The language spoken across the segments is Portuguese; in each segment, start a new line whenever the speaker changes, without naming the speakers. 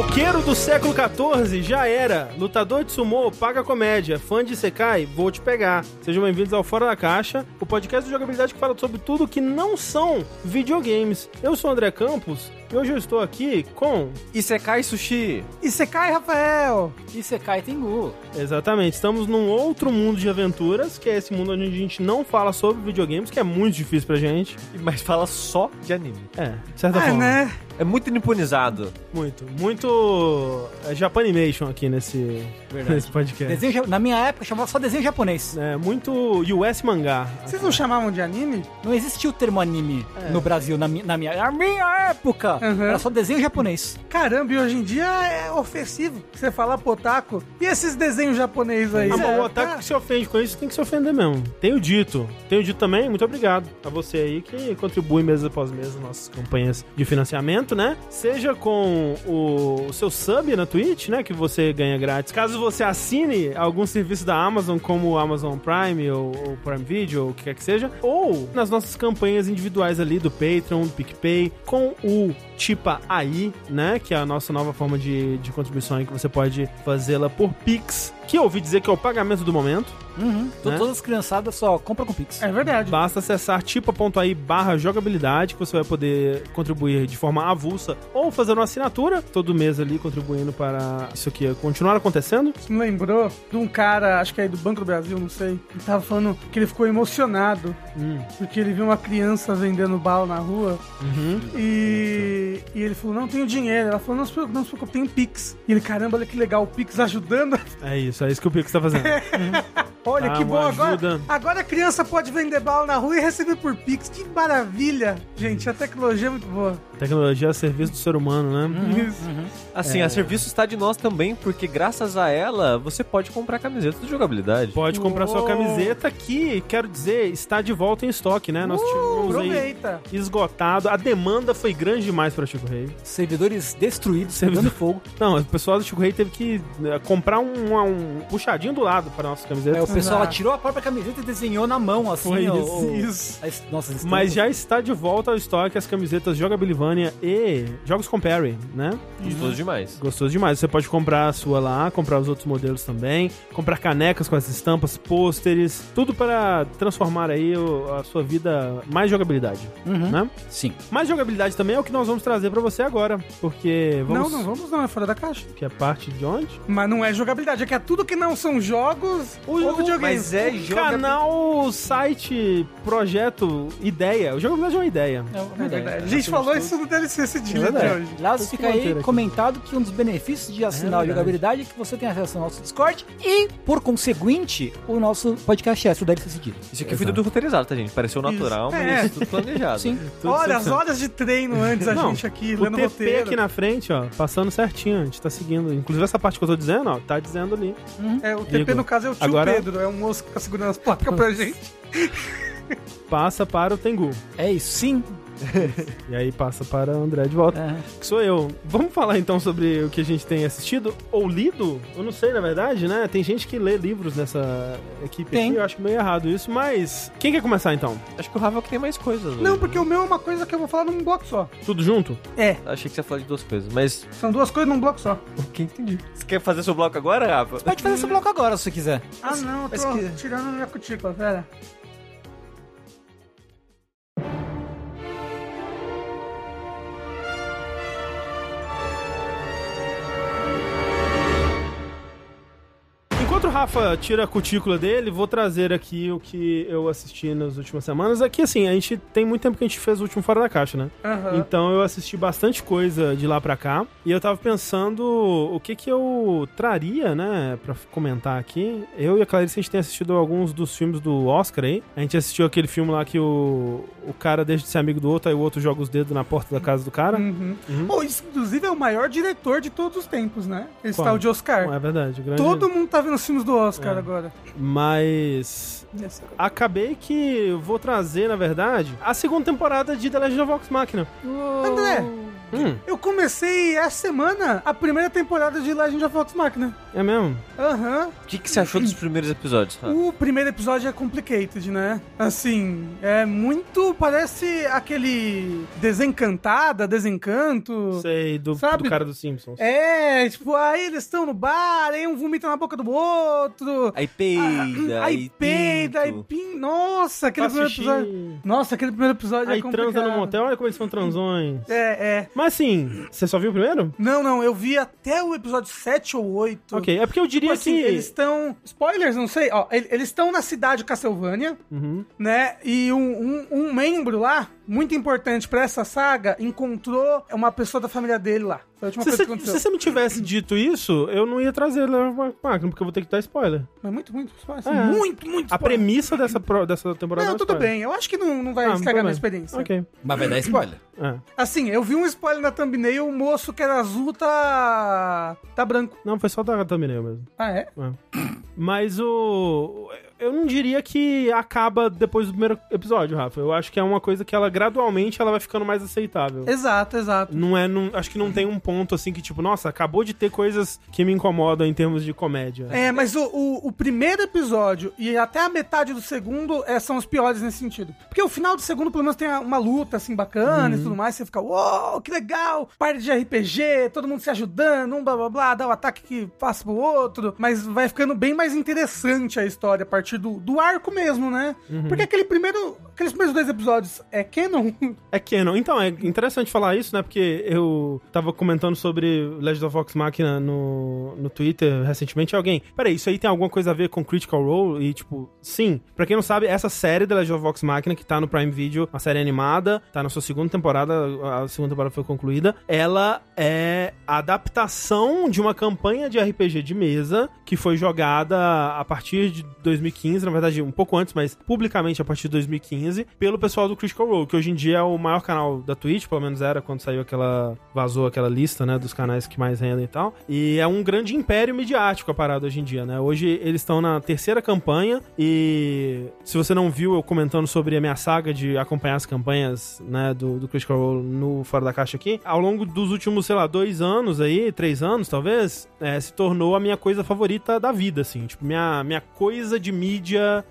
Roqueiro do século XIV já era. Lutador de sumô, paga comédia. Fã de Sekai, vou te pegar. Sejam bem-vindos ao Fora da Caixa, o podcast de jogabilidade que fala sobre tudo que não são videogames. Eu sou o André Campos e hoje eu estou aqui com.
Isekai Sushi.
Isekai, Rafael.
Isekai Tengu.
Exatamente, estamos num outro mundo de aventuras, que é esse mundo onde a gente não fala sobre videogames, que é muito difícil pra gente.
Mas fala só de anime.
É, de certa
É,
forma.
né?
É muito niponizado.
Muito. Muito é, Japanimation aqui nesse, nesse podcast.
Desenho, na minha época chamava só desenho japonês.
É, muito US mangá.
Vocês não chamavam de anime?
Não existia o termo anime no Brasil na, mi- na minha, na minha época.
Uhum.
Era só desenho japonês.
Caramba, e hoje em dia é ofensivo você falar potaco. E esses desenhos japoneses aí?
Ah, mas o
É,
otaku
tá.
que se ofende com isso tem que se ofender mesmo. Tenho dito. Tenho dito também, muito obrigado a você aí que contribui mês após mês nas nossas campanhas de financiamento, né? Seja com o, seu sub na Twitch, né? Que você ganha grátis. Caso você assine algum serviço da Amazon, como o Amazon Prime ou o Prime Video, ou o que quer que seja, ou nas nossas campanhas individuais ali do Patreon, do PicPay, com o Tipa aí, né? Que é a nossa nova forma de, de contribuição aí que você pode fazê-la por Pix, que eu ouvi dizer que é o pagamento do momento.
Uhum.
Né?
Todas as criançadas só compram com Pix.
É verdade.
Basta acessar tipa.ai barra jogabilidade, que você vai poder contribuir de forma avulsa ou fazer uma assinatura todo mês ali, contribuindo para isso aqui continuar acontecendo.
Isso me lembrou de um cara, acho que é aí do Banco do Brasil, não sei. Ele tava falando que ele ficou emocionado
Hum,
porque ele viu uma criança vendendo bala na rua
uhum.
e, e ele falou: Não tenho dinheiro. Ela falou: Não se preocupe, não se preocupe, tem Pix. E ele, caramba, olha que legal, o Pix ajudando.
É isso, é isso que o Pix tá fazendo.
Olha
Ah,
que bom, agora,
ajuda.
agora a criança pode vender bala na rua e receber por Pix. Que maravilha! Gente, a tecnologia é muito boa.
Tecnologia a serviço do ser humano, né?
Isso.
Assim, a serviço está de nós também, porque graças a ela você pode comprar camisetas de jogabilidade.
Pode comprar sua camiseta que, quero dizer, está de volta em estoque, né? Nós tivemos aí
Aproveita.
esgotado. A demanda foi grande demais para Chico Rei.
Servidores destruídos,
Servidor-
pegando fogo.
Não, o pessoal do Chico Rei teve que né, comprar um, um puxadinho do lado para nossas camisetas.
É, o pessoal tirou a própria camiseta e desenhou na mão, assim.
Foi
o-
isso,
nossa, as
Mas já está de volta ao estoque as camisetas Jogabilivania e Jogos Compare, né?
Gostoso demais.
Gostoso demais. Você pode comprar a sua lá, comprar os outros modelos também, comprar canecas com as estampas, pôsteres, tudo para transformar aí a sua vida mais jogabilidade,
Uhum.
né?
Sim.
Mais jogabilidade também é o que nós vamos trazer para você agora, porque vamos...
Não, não vamos não, é fora da caixa.
Que é parte de onde?
Mas não é jogabilidade, é que é tudo que não são jogos ou videogames.
Mas é
O
joga...
canal, site, projeto, ideia. O jogabilidade é uma ideia.
É uma
É
ideia.
A gente falou isso no DLC esse dia
É
de hoje.
Aliás, fica aí
aqui.
comentado que um dos benefícios de assinar o
verdade.
Jogabilidade é que você tem acesso ao nosso Discord e, por conseguinte, o nosso podcast extra, o DLC Seguido.
Isso aqui foi tudo roteirizado, tá, gente? Pareceu natural,
Isso.
mas
É.
tudo planejado.
Sim.
Tudo
Olha, as horas de treino antes a
Não,
gente aqui,
O
lendo
TP
roteiro.
aqui na frente, ó, passando certinho, a gente tá seguindo. Inclusive essa parte que eu tô dizendo, ó, tá dizendo ali.
É, o TP
Igor.
no caso é o tio
Agora-
Pedro, é um moço que tá segurando as placas pra gente.
Passa para o Tengu.
É isso, sim.
E aí passa para o André de volta,
É.
que sou eu. Vamos falar então sobre o que a gente tem assistido ou lido? Eu não sei, na verdade, né? Tem gente que lê livros nessa equipe
Tem.
aqui, eu acho meio errado isso, mas quem quer começar então?
Acho que o Rafa é que tem mais coisas.
Não,
hoje.
porque o meu é uma coisa que eu vou falar num bloco só.
Tudo junto?
É,
Achei que você ia falar de duas coisas, mas...
são duas coisas num bloco só.
Ok, entendi. Você quer fazer seu bloco agora, Rafa?
Pode fazer esse bloco agora, se você quiser.
Ah, não, eu
mas
tô
que-
tirando minha cutícula, pera.
O Rafa tira a cutícula dele, vou trazer aqui o que eu assisti nas últimas semanas. Aqui, assim, a gente tem muito tempo que a gente fez o último Fora da Caixa, né?
Aham.
Então eu assisti bastante coisa de lá pra cá. E eu tava pensando o que que eu traria, né, pra comentar aqui. Eu e a Clarice, a gente tem assistido alguns dos filmes do Oscar aí. A gente assistiu aquele filme lá que o, o cara deixa de ser amigo do outro, aí o outro joga os dedos na porta da casa do cara.
Uhum.
Uhum.
Pô, isso, inclusive, é o maior diretor de todos os tempos, né? Esse
Qual?
tal de Oscar.
É verdade. Grande...
Todo mundo tá vendo os filmes do Oscar
É.
agora.
Mas acabei que vou trazer, na verdade, a segunda temporada de The Legend of Vox Machina.
André,
Hum,
Eu comecei essa semana a primeira temporada de Legend of Vox Machina.
é mesmo?
Aham.
O que, que você achou dos primeiros episódios? Rafa?
O primeiro episódio é complicated, né? Assim, é muito. Parece aquele desencantada, desencanto.
Sei, do,
Sabe?
do cara dos Simpsons.
É, tipo, aí eles estão no bar, aí um vomita na boca do outro.
Aí peida,
Aí peida, aí pin... Nossa, aquele
Faz
primeiro
xixi.
episódio. Nossa, aquele primeiro episódio
Aí
é complicado.
transa no motel, olha como eles são transões.
É, é.
Mas assim, você só viu o primeiro?
Não, não, eu vi até o episódio 7 ou 8.
Ok, é porque eu diria
Tipo assim,
que...
eles estão. Spoilers, não sei. Ó, ele- eles estão na cidade de Castlevania,
Uhum.
né? E um, um, um membro lá, muito importante pra essa saga, encontrou uma pessoa da família dele lá. Foi a última
Se
coisa
você,
que aconteceu.
se você me tivesse dito isso, eu não ia trazer ele na máquina, porque eu vou ter que dar spoiler.
Mas muito, muito, assim,
É.
muito, muito
A
spoiler.
premissa dessa, pro- dessa temporada
Não,
é
tudo
spoiler.
bem. Eu acho que não, não vai
Ah,
estragar minha experiência.
Ok.
Mas vai dar spoiler.
É.
Assim, eu vi um spoiler na thumbnail, o moço que era azul tá. tá branco.
Não, foi só da thumbnail mesmo.
Ah, é?
Mas o. Eu não diria que acaba depois do primeiro episódio, Rafa. Eu acho que é uma coisa que ela gradualmente ela vai ficando mais aceitável.
Exato, exato.
Não é. Não, acho que não tem um ponto assim que, tipo, nossa, acabou de ter coisas que me incomodam em termos de comédia.
É, mas o, o, o primeiro episódio e até a metade do segundo é, são os piores nesse sentido. Porque o final do segundo, pelo menos, tem uma luta, assim, bacana
Uhum.
e tudo mais. Você fica, uou, que legal! Parte de RPG, todo mundo se ajudando, um blá blá blá, dá o ataque que passa pro outro. Mas vai ficando bem mais interessante a história a partir do, do arco mesmo, né?
Uhum.
Porque aquele primeiro, aqueles primeiros dois episódios é canon.
É canon. Então, é interessante falar isso, né? Porque eu tava comentando sobre Legend of Vox Machina no, no Twitter recentemente. Alguém, peraí, isso aí tem alguma coisa a ver com Critical Role? E, tipo, sim. Pra quem não sabe, essa série da Legend of Vox Machina, que tá no Prime Video, uma série animada, tá na sua segunda temporada, a segunda temporada foi concluída. Ela é a adaptação de uma campanha de RPG de mesa que foi jogada a partir de 2015, na verdade, um pouco antes, mas publicamente a partir de 2015, pelo pessoal do Critical Role, que hoje em dia é o maior canal da Twitch, pelo menos era quando saiu aquela. vazou aquela lista, né, dos canais que mais rendem e tal. E é um grande império midiático a parada hoje em dia, né? Hoje eles estão na terceira campanha e se você não viu eu comentando sobre a minha saga de acompanhar as campanhas, né, do, do Critical Role no Fora da Caixa aqui, ao longo dos últimos, sei lá, dois anos aí, três anos talvez, é, se tornou a minha coisa favorita da vida, assim. Tipo, minha, minha coisa de mídia,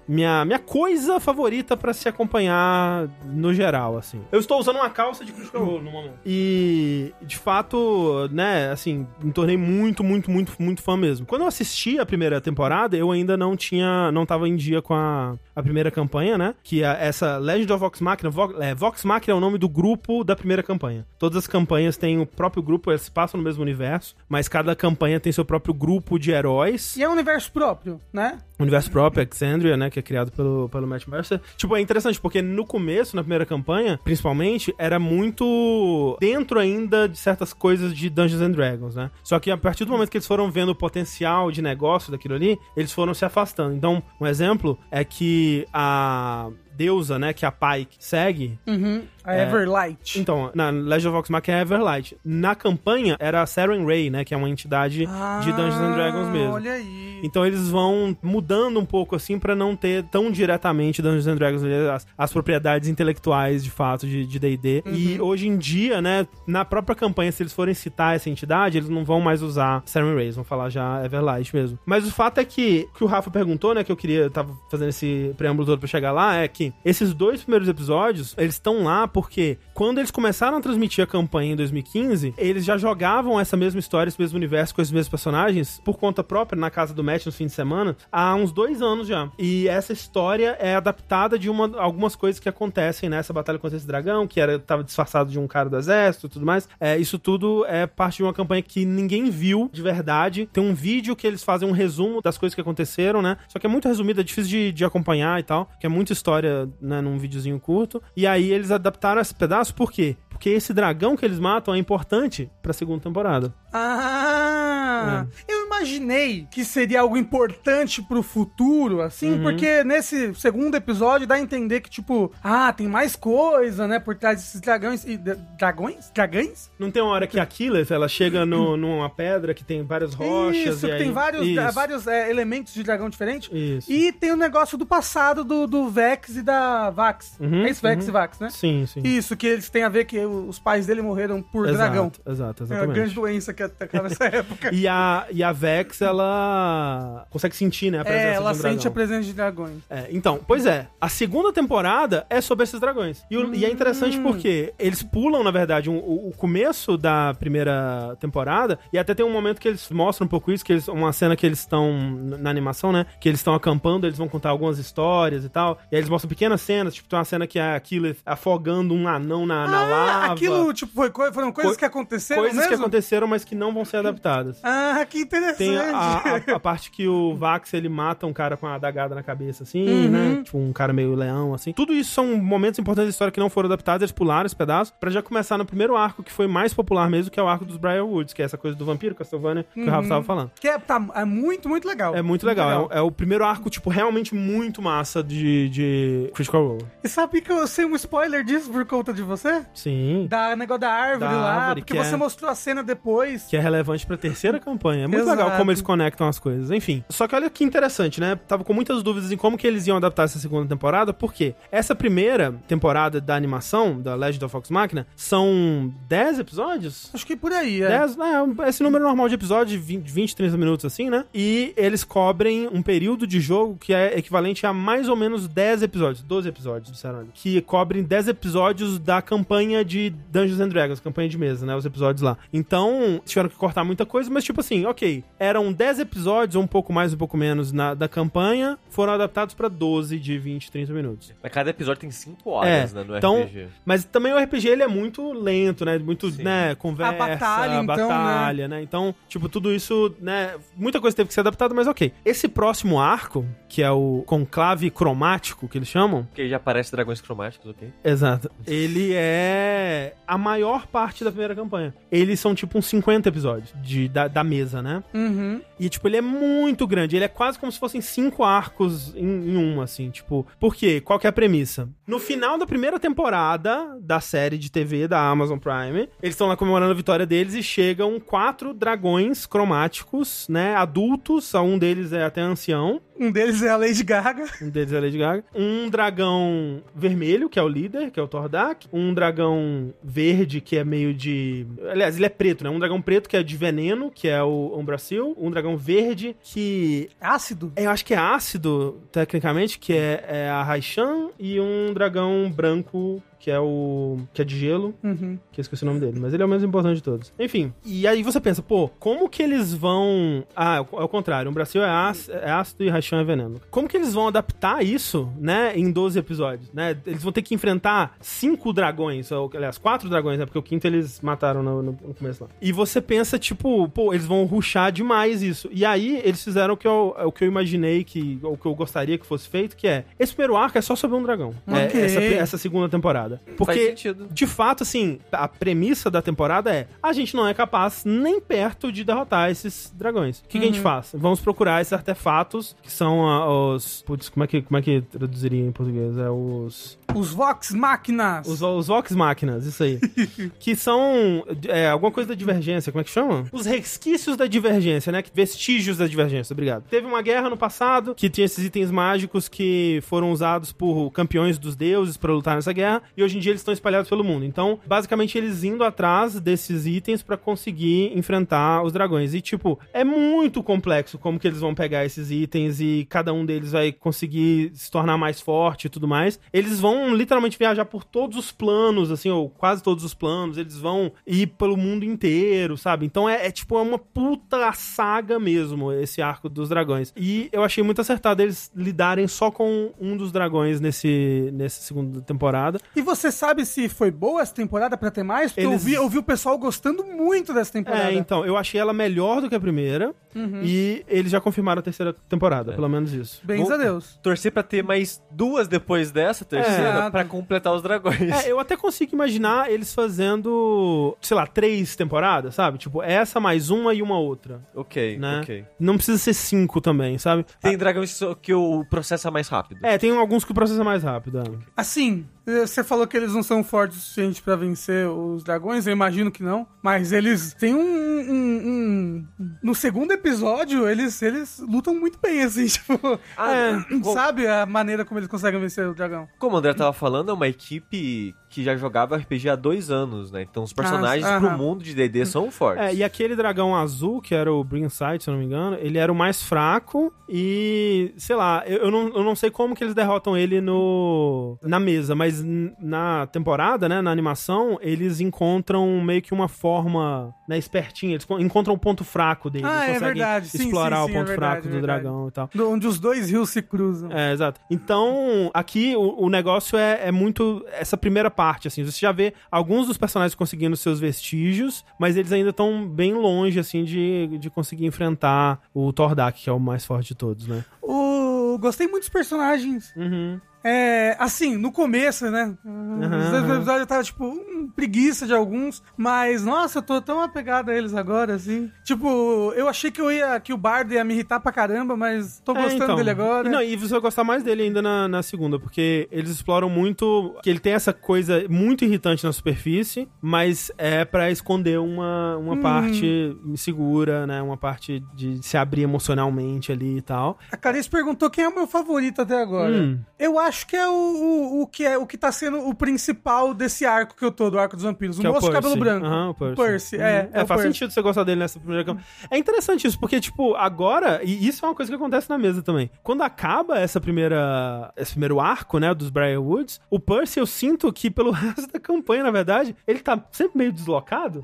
minha, minha coisa favorita pra se acompanhar no geral, assim. Eu estou usando uma calça de Critical Role no momento. E, de fato, né, assim, me tornei muito, muito, muito, muito fã mesmo. Quando eu assisti a primeira temporada, eu ainda não tinha, não tava em dia com a, a primeira campanha, né? Que é essa Legend of Vox Machina, Vo, é, Vox Machina é o nome do grupo da primeira campanha. Todas as campanhas têm o próprio grupo, elas se passam no mesmo universo, mas cada campanha tem seu próprio grupo de heróis.
E é um universo próprio, né?
Universo próprio, Exandria, né, que é criado pelo, pelo Matt Mercer. Tipo, é interessante, porque no começo, na primeira campanha, principalmente, era muito dentro ainda de certas coisas de Dungeons and Dragons, né? Só que a partir do momento que eles foram vendo o potencial de negócio daquilo ali, eles foram se afastando. Então, um exemplo é que a deusa, né, que a Pike segue,
Uhum. A
É.
Everlight.
então, na Legend of Vox Machina é Everlight. Na campanha era a Seren Ray, né, que é uma entidade de Dungeons and Dragons mesmo.
Ah, Olha aí.
Então eles vão mudando um pouco assim pra não ter tão diretamente Dungeons and Dragons ali, as, as propriedades intelectuais de fato de D&D. E hoje em dia, né, na própria campanha, se eles forem citar essa entidade, eles não vão mais usar Siren Rays, vão falar já Everlight mesmo. Mas o fato é que que o Rafa perguntou, né, que eu queria eu tava fazendo esse preâmbulo todo pra chegar lá, é que esses dois primeiros episódios, eles estão lá porque quando eles começaram a transmitir a campanha em 2015, eles já jogavam essa mesma história, esse mesmo universo com esses mesmos personagens por conta própria na casa do Matt nos fins de semana há uns dois anos já. E essa história é adaptada de uma, algumas coisas que acontecem nessa batalha contra esse dragão, que era tava disfarçado de um cara do exército e tudo mais. É, isso tudo é parte de uma campanha que ninguém viu de verdade. Tem um vídeo que eles fazem um resumo das coisas que aconteceram, né? Só que é muito resumido, é difícil de, de acompanhar e tal, que é muita história, né, num videozinho curto. E aí eles adaptaram esse pedaço por quê? Porque esse dragão que eles matam é importante pra segunda temporada.
Ah!
É.
Eu imaginei que seria algo importante pro futuro, assim,
Uhum.
porque nesse segundo episódio dá a entender que, tipo, ah, tem mais coisa, né, por trás desses dragões. E, dragões? Dragões?
Não tem uma hora que a Killeth, ela chega no, numa pedra que tem várias rochas
Isso,
e aí...
tem vários,
Isso,
vários é, elementos de dragão diferentes.
Isso.
E tem o negócio do passado do, do Vex e da Vax.
Uhum,
é isso, Vex
uhum.
e Vax, né?
Sim, sim.
Isso, que eles têm a ver que os pais dele morreram por
exato,
dragão.
Exato,
É uma grande
exatamente.
doença que atacava nessa época.
E a, e a Vex, ela consegue sentir, né, a presença
É, ela
de um
sente a presença de dragões.
É, então, pois é, a segunda temporada é sobre esses dragões. E, o- e é interessante
Hum.
porque eles pulam, na verdade, um- o, o começo da primeira temporada, e até tem um momento que eles mostram um pouco isso, que eles, uma cena que eles estão na animação, né? Que eles estão acampando, eles vão contar algumas histórias e tal. E aí eles mostram pequenas cenas, tipo, tem uma cena que é a Killeth afogando um anão na, na
Ah, aquilo, tipo, foi, foram coisas
Co-
que aconteceram
Coisas que
mesmo?
aconteceram, mas que não vão ser adaptadas.
Ah, que interessante.
Tem a, a- a parte que o Vax ele mata um cara com uma adagada na cabeça, assim,
Uhum.
né? Tipo, um cara meio leão, assim. Tudo isso são momentos importantes da história que não foram adaptados, eles pularam esse pedaço, pra já começar no primeiro arco, que foi mais popular mesmo, que é o arco dos Briarwoods, que é essa coisa do vampiro, Castlevania, que o Rafa tava falando.
Que é, tá, é muito, muito legal.
É muito legal. É, é o primeiro arco, tipo, realmente muito massa de, de Critical Role.
E sabe que eu sei um spoiler disso por conta de você?
Sim.
Da negócio da árvore
Da
lá,
árvore,
porque
que
você
é-
mostrou a cena depois.
que é relevante pra terceira campanha. É muito
Exato.
legal como eles conectam as coisas. Enfim. Só que olha que interessante, né? Tava com muitas dúvidas em como que eles iam adaptar essa segunda temporada, porque essa primeira temporada da animação, da Legend of Fox Machina, são 10 episódios?
Acho que por aí, é.
10, é, esse número normal de episódio, de 20, 20, 30 minutos assim, né? E eles cobrem um período de jogo que é equivalente a mais ou menos 10 episódios, 12 episódios, disseram. Que cobrem 10 episódios da campanha de Dungeons and Dragons, campanha de mesa, né? Os episódios lá. Então, tiveram que cortar muita coisa, mas tipo assim, ok, eram 10 episódios, ou um pouco mais, um pouco menos, na, da campanha, foram adaptados pra 12 de 20, 30 minutos.
Mas cada episódio tem 5 horas,
É,
né, no
então,
RPG.
Mas também o RPG ele é muito lento, né? Muito,
Sim.
né, conversa,
A batalha, então,
batalha, né? Então, tipo, tudo isso, né, muita coisa teve que ser adaptada, mas ok. Esse próximo arco, que é o conclave cromático, que eles chamam,
Porque já aparece dragões cromáticos, ok?
Exato. Ele é a maior parte da primeira campanha. Eles são tipo uns 50 episódios de, da, da mesa, né?
Uhum.
E, tipo, ele é muito grande. Ele é quase como se fossem cinco arcos em, em um, assim, tipo. Por quê? Qual que é a premissa? No final da primeira temporada da série de TV da Amazon Prime, eles estão lá comemorando a vitória deles e chegam quatro dragões cromáticos, né? Adultos. Um deles é até ancião.
Um deles é a Lady Gaga.
Um deles é a Lady Gaga. Um dragão vermelho, que é o líder, que é o Tordak. Um dragão verde, que é meio de. Aliás, ele é preto, né? Um dragão preto, que é de veneno, que é o Umbrasil. Um dragão verde, que.
Ácido.
Eu acho que é ácido, tecnicamente, que é, é a Raishan. E um dragão branco, que é o. que é de gelo,
Uhum.
que eu esqueci o nome dele, mas ele é o menos importante de todos. Enfim, e aí você pensa, pô, como que eles vão. Ah, é o- é o contrário, o Brasil é ácido, é ácido e Raichan é veneno. Como que eles vão adaptar isso, né, em 12 episódios, né? Eles vão ter que enfrentar cinco dragões, ou, aliás, quatro dragões, né? Porque o quinto eles mataram no, no- no começo lá. E você pensa, tipo, pô, eles vão ruxar demais isso. E aí eles fizeram o que eu, o que eu imaginei que, o que eu gostaria que fosse feito, que é, esse primeiro arco é só sobre um dragão. É,
Ok.
essa, essa segunda temporada.
Faz
Porque de fato, assim, a premissa da temporada é: a gente não é capaz nem perto de derrotar esses dragões. O que, que a gente faz? Vamos procurar esses artefatos que são ah, os. Putz, como é que, como é que traduziria em português? É os.
Os Vox Máquinas.
Os, os Vox Máquinas, isso aí. que são é, alguma coisa da divergência, como é que chama? Os resquícios da divergência, né? Vestígios da divergência, obrigado. Teve uma guerra no passado que tinha esses itens mágicos que foram usados por campeões dos deuses pra lutar nessa guerra e hoje em dia eles estão espalhados pelo mundo. Então, basicamente, eles indo atrás desses itens pra conseguir enfrentar os dragões. E, tipo, é muito complexo como que eles vão pegar esses itens e cada um deles vai conseguir se tornar mais forte e tudo mais. Eles vão literalmente viajar por todos os planos, assim, ou quase todos os planos. Eles vão ir pelo mundo inteiro, sabe? Então é, é, tipo é uma puta saga mesmo, esse arco dos dragões. E eu achei muito acertado eles lidarem só com um dos dragões nesse, nessa segunda temporada.
E você sabe se foi boa essa temporada pra ter mais? Porque eu,
Eles-
vi, eu vi o pessoal gostando muito dessa temporada.
É, então, eu achei ela melhor do que a primeira.
Uhum.
E eles já confirmaram a terceira temporada, pelo menos isso.
Bens a Deus.
Torcer pra ter mais duas depois dessa terceira
É.
pra completar os dragões.
É, eu até consigo imaginar eles fazendo, sei lá, três temporadas, sabe? Tipo, essa mais uma e uma outra.
Ok,
Né?
ok.
Não precisa ser cinco também, sabe?
Tem dragões só que o processo é mais rápido.
É, tem alguns que o processo é mais rápido. é.
Assim, você falou que eles não são fortes o suficiente pra vencer os dragões, eu imagino que não. Mas eles têm um. um- um- no segundo episódio, eles, eles lutam muito bem, assim, tipo.
Ah,
é, sabe a maneira como eles conseguem vencer o dragão?
Como o André tava falando, é uma equipe que já jogava RPG há dois anos, né? Então os personagens
Ah,
pro mundo de D&D são fortes.
É, e aquele dragão azul, que era o Bring Sight, se eu não me engano, ele era o mais fraco e, sei lá, eu, eu não, eu não sei como que eles derrotam ele no na mesa, mas na temporada, né, na animação, eles encontram meio que uma forma, né, espertinha, eles con- encontram o ponto fraco dele,
Ah,
eles
é
conseguem
verdade. Sim,
explorar
sim,
o
sim,
ponto
é verdade,
fraco
é
do dragão e tal.
Do- onde os dois rios se cruzam.
É, exato. Então, aqui o, o negócio é, é muito essa primeira parte, assim. Você já vê alguns dos personagens conseguindo seus vestígios, mas eles ainda estão bem longe, assim, de, de conseguir enfrentar o Tordak, que é o mais forte de todos, né?
O... Gostei muito dos personagens.
Uhum.
É, assim, no começo, né? Os dois episódios eu tava, tipo, hum, preguiça de alguns, mas, nossa, eu tô tão apegado a eles agora, assim. Tipo, eu achei que eu ia, que o Bardo ia me irritar pra caramba, mas tô
É,
gostando
então.
dele agora.
E, não, e você vai gostar mais dele ainda na, na segunda, porque eles exploram muito. que ele tem essa coisa muito irritante na superfície, mas é pra esconder uma, uma
Hum.
parte insegura, né? Uma parte de se abrir emocionalmente ali e tal.
A Clarice perguntou quem é o meu favorito até agora.
Hum.
Eu acho que é o, o, o que é o que tá sendo o principal desse arco que eu tô, do arco dos vampiros. O
Que é o
moço de
Percy.
cabelo branco.
Aham, o Percy.
é.
Uhum.
É, o
faz
Percy.
sentido você gostar dele nessa primeira campanha. É interessante isso, porque, tipo, agora, e isso é uma coisa que acontece na mesa também. Quando acaba essa primeira, esse primeiro arco, né, dos Briarwoods, o Percy, eu sinto que pelo resto da campanha, na verdade, ele tá sempre meio deslocado.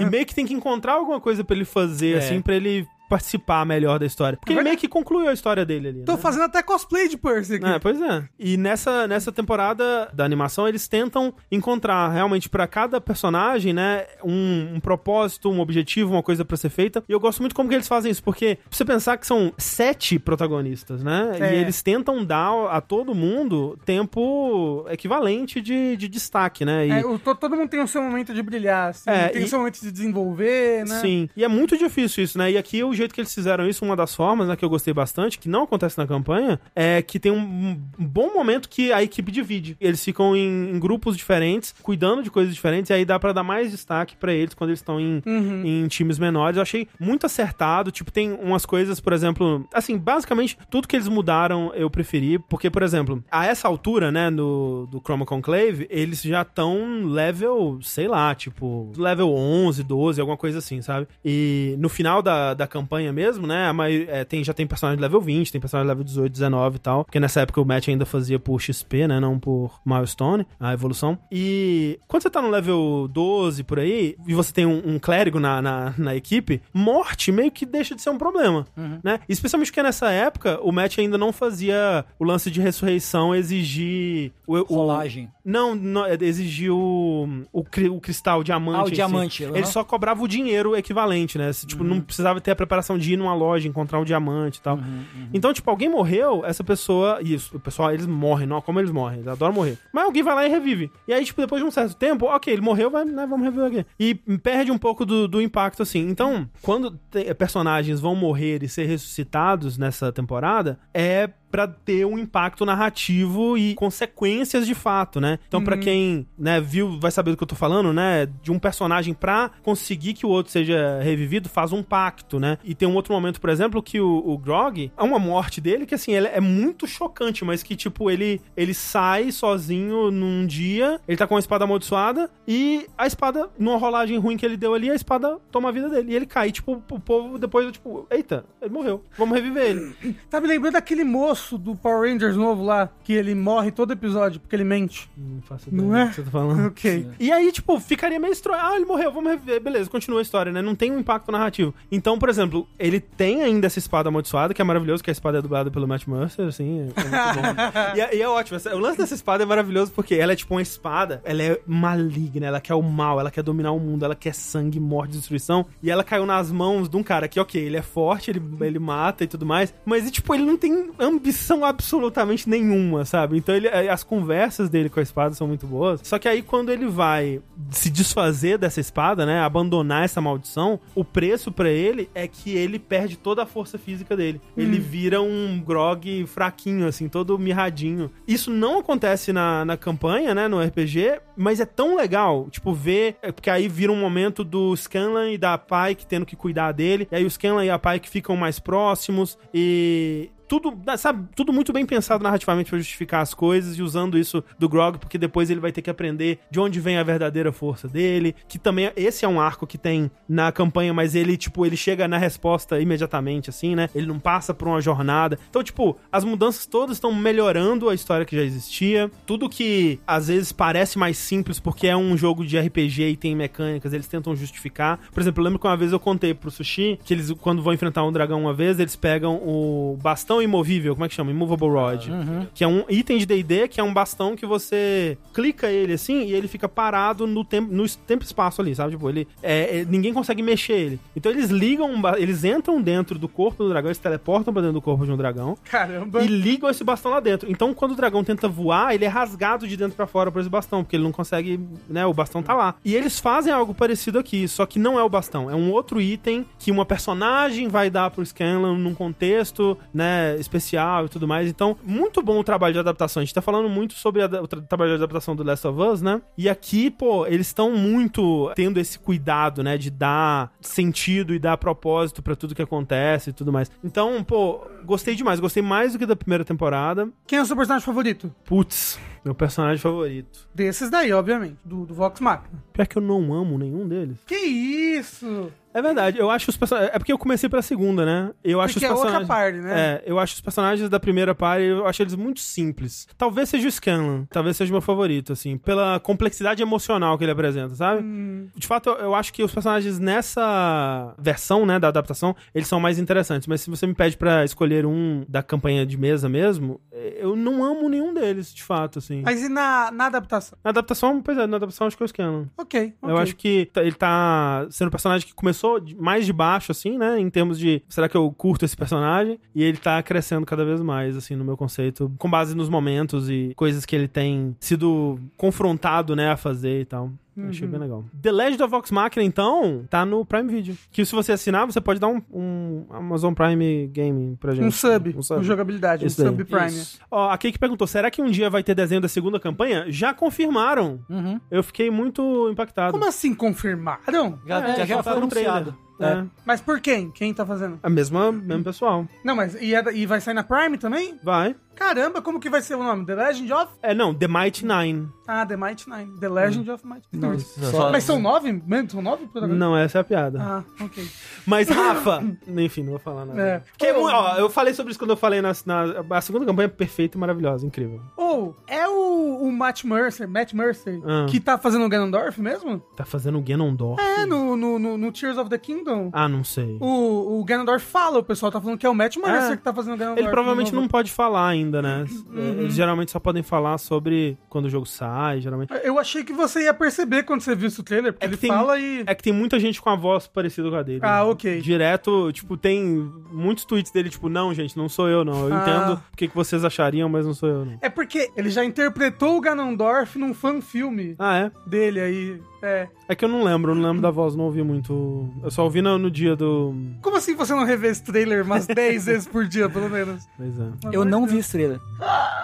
e meio que tem que encontrar alguma coisa pra ele fazer,
É.
assim, pra ele participar melhor da história. Porque
É
ele meio que concluiu a história dele ali.
Tô
né?
fazendo até cosplay de Percy aqui.
É, pois é. E nessa, nessa temporada da animação, eles tentam encontrar realmente pra cada personagem, né, um, um propósito, um objetivo, uma coisa pra ser feita. E eu gosto muito como que eles fazem isso, porque pra você pensar que são sete protagonistas, né?
É.
E eles tentam dar a todo mundo tempo equivalente de, de destaque, né? E,
É, o- to- todo mundo tem o seu momento de brilhar, assim,
É,
tem
e-
o seu momento de desenvolver, né?
Sim, e é muito difícil isso, né? E aqui o jeito que eles fizeram isso, uma das formas, né, que eu gostei bastante, que não acontece na campanha, é que tem um, bom momento que a equipe divide. Eles ficam em, em grupos diferentes, cuidando de coisas diferentes, e aí dá pra dar mais destaque pra eles quando eles estão em,
Uhum.
em times menores. Eu achei muito acertado, tipo, tem umas coisas, por exemplo, assim, basicamente tudo que eles mudaram eu preferi, porque, por exemplo, a essa altura, né, no, do Chroma Conclave, eles já estão level, sei lá, tipo, level 11, 12, alguma coisa assim, sabe? E no final da, da campanha mesmo, né, a mai- é, tem, já tem personagem level 20, tem personagem level 18, 19 e tal, porque nessa época o match ainda fazia por XP, né, não por milestone, a evolução. E quando você tá no level 12 por aí, e você tem um, um clérigo na, na, na equipe, morte meio que deixa de ser um problema, né? Especialmente porque nessa época o match ainda não fazia o lance de ressurreição exigir o, o-
Rolagem.
não, não é, exigia o, o, o cristal, o diamante.
Ah, o
em si.
diamante, aham.
Ele só cobrava o dinheiro equivalente, né? Tipo,
Uhum.
não precisava ter a preparação de ir numa loja, encontrar um diamante e tal.
Uhum,
Então, tipo, alguém morreu, essa pessoa. Isso, o pessoal, eles morrem, não, como eles morrem, eles adoram morrer. Mas alguém vai lá e revive. E aí, tipo, depois de um certo tempo, ok, ele morreu, vai, né, vamos reviver aqui. E perde um pouco do, do impacto, assim. Então, quando te- personagens vão morrer e ser ressuscitados nessa temporada, é pra ter um impacto narrativo e consequências de fato, né? Então, pra quem, né, viu, vai saber do que eu tô falando, né? De um personagem pra conseguir que o outro seja revivido, faz um pacto, né? E tem um outro momento, por exemplo, que o, o Grog, é uma morte dele que, assim, é muito chocante, mas que, tipo, ele, ele sai sozinho num dia, ele tá com a espada amaldiçoada e a espada, numa rolagem ruim que ele deu ali, a espada toma a vida dele. E ele cai, tipo, o povo depois, tipo, eita, ele morreu, vamos reviver ele.
Tá me lembrando daquele moço moço do Power Rangers novo lá, que ele morre todo episódio porque ele mente.
Não faço ideia
Não
do
é?
que você tá falando.
Ok.
E aí, tipo, ficaria meio estranho. Ah, ele morreu, vamos rever. Beleza, continua a história, né? Não tem um impacto narrativo. Então, por exemplo, ele tem ainda essa espada amaldiçoada, que é maravilhoso, que a espada é dublada pelo Matt Mercer, assim, é, é muito bom. e, é, e é ótimo. O lance dessa espada é maravilhoso porque ela é tipo uma espada, ela é maligna, ela quer o mal, ela quer dominar o mundo, ela quer sangue, morte, destruição. E ela caiu nas mãos de um cara que, ok, ele é forte, ele, ele mata e tudo mais, mas, tipo, ele não tem ambição absolutamente nenhuma, sabe? Então, ele, eh, as conversas dele com a espada são muito boas. Só que aí, quando ele vai se desfazer dessa espada, né, abandonar essa maldição, o preço pra ele é que ele perde toda a força física dele. Ele vira um grog fraquinho, assim, todo mirradinho. Isso não acontece na, na campanha, né, no RPG, mas é tão legal, tipo, ver, é porque aí vira um momento do Scanlan e da Pike tendo que cuidar dele, e aí o Scanlan e a Pike ficam mais próximos, e tudo, sabe, tudo muito bem pensado narrativamente pra justificar as coisas e usando isso do Grog, porque depois ele vai ter que aprender de onde vem a verdadeira força dele, que também esse é um arco que tem na campanha, mas ele tipo, ele chega na resposta imediatamente assim, né? Ele não passa por uma jornada. Então, tipo, as mudanças todas estão melhorando a história que já existia. Tudo que às vezes parece mais simples porque é um jogo de RPG e tem mecânicas, eles tentam justificar. Por exemplo, eu lembro que uma vez eu contei pro Sushi que eles quando vão enfrentar um dragão uma vez, eles pegam o bastão imovível, como é que chama? Immovable Rod. Que é um item de D&D, que é um bastão que você clica ele assim e ele fica parado no tempo, no tempo e espaço ali, sabe? Tipo, ele é, é, ninguém consegue mexer ele. Então eles ligam, eles entram dentro do corpo do dragão, eles teleportam pra dentro do corpo de um dragão
Caramba.
e ligam esse bastão lá dentro. Então, quando o dragão tenta voar, ele é rasgado de dentro pra fora por esse bastão, porque ele não consegue, né? O bastão tá lá. E eles fazem algo parecido aqui, só que não é o bastão, é um outro item que uma personagem vai dar pro Scanlan num contexto, né, especial e tudo mais. Então, muito bom o trabalho de adaptação. A gente tá falando muito sobre o tra- trabalho de adaptação do Last of Us, né? E aqui, pô, eles estão muito tendo esse cuidado, né, de dar sentido e dar propósito pra tudo que acontece e tudo mais. Então, pô, gostei demais. Gostei mais do que da primeira temporada.
Quem é o seu personagem favorito?
Putz, meu personagem favorito.
Desses daí, obviamente. Do, do Vox Machina.
Pior que eu não amo nenhum deles.
Que isso?
É verdade, eu acho os personagens. É porque eu comecei pela segunda, né? Eu acho
Porque é
os
outra
personagens.
parte, né?
É, eu acho os personagens da primeira parte, eu acho eles muito simples. Talvez seja o Scanlan, talvez seja o meu favorito, assim, pela complexidade emocional que ele apresenta, sabe?
Hum.
De fato, eu, eu acho que os personagens nessa versão, né, da adaptação, eles são mais interessantes. Mas se você me pede pra escolher um da campanha de mesa mesmo, eh, eu não amo nenhum deles, de fato, assim.
Mas e na, na adaptação?
Na adaptação, pois é, na adaptação acho que é o Scanlan.
Ok.
Eu acho que tá- ele tá sendo um personagem que começou mais de baixo, assim, né? Em termos de será que eu curto esse personagem? E ele tá crescendo cada vez mais, assim, no meu conceito, com base nos momentos e coisas que ele tem sido confrontado, né, a fazer e tal. Eu Achei bem legal. The Legend of Vox Machina, então, tá no Prime Video. Que se você assinar, você pode dar um, um Amazon Prime Gaming pra gente.
Um sub,
Um sub.
com jogabilidade,
Isso
um
daí.
sub Prime.
Isso.
Ó, a Kiki perguntou, será que um dia vai ter desenho da segunda campanha? Já confirmaram.
Uhum.
Eu fiquei muito impactado.
Como assim confirmaram?
Já,
É,
já,
já
já
foi anunciado.
É.
Mas por quem? Quem tá fazendo?
A mesma, mesmo pessoal.
Não, mas e, é da- e vai sair na Prime também?
Vai.
Caramba, como que vai ser o nome? The Legend of?
É, não, The Mighty Nine.
Ah, The Mighty Nine. The Legend of Mighty Nine.
Só-
Mas são nove? mesmo? São nove protagonistas?
Não, essa é a piada.
Ah, ok.
Mas, Rafa... Enfim, não vou falar nada.
É.
Porque, é mu- ó, eu falei sobre isso quando eu falei na, na... A segunda campanha é perfeita e maravilhosa, incrível.
Ou, é o, o Matt Mercer, Matt Mercer,
Ah.
que tá fazendo o Ganondorf mesmo?
Tá fazendo o Ganondorf?
É, no, no, no, no Tears of the Kingdom.
Ah, não sei.
O, o Ganondorf fala, o pessoal tá falando que é o Matt Mercer
É.
que tá fazendo o Ganondorf.
Ele provavelmente não pode falar ainda, né?
Uhum.
Eles geralmente só podem falar sobre quando o jogo sai, geralmente.
Eu achei que você ia perceber quando você viu o trailer, porque
É
ele
tem-
fala e...
É que tem muita gente com a voz parecida com a dele.
Ah, ok.
Direto, tipo, tem muitos tweets dele, tipo, não, gente, não sou eu, não. Eu
Ah.
entendo o que que vocês achariam, mas não sou eu, não.
É porque ele já interpretou o Ganondorf num fan-filme
Ah, é?
dele aí. É.
É que eu não lembro, eu não lembro da voz, não ouvi muito. Eu só ouvi no, no dia do.
Como assim você não revê esse trailer umas 10 vezes por dia, pelo menos?
Pois é.
Eu não vi esse trailer.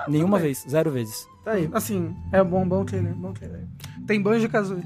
Nenhuma vez, zero vezes.
Tá aí.
Assim, é bom, bom trailer, bom trailer. Tem Banjo Kazooie.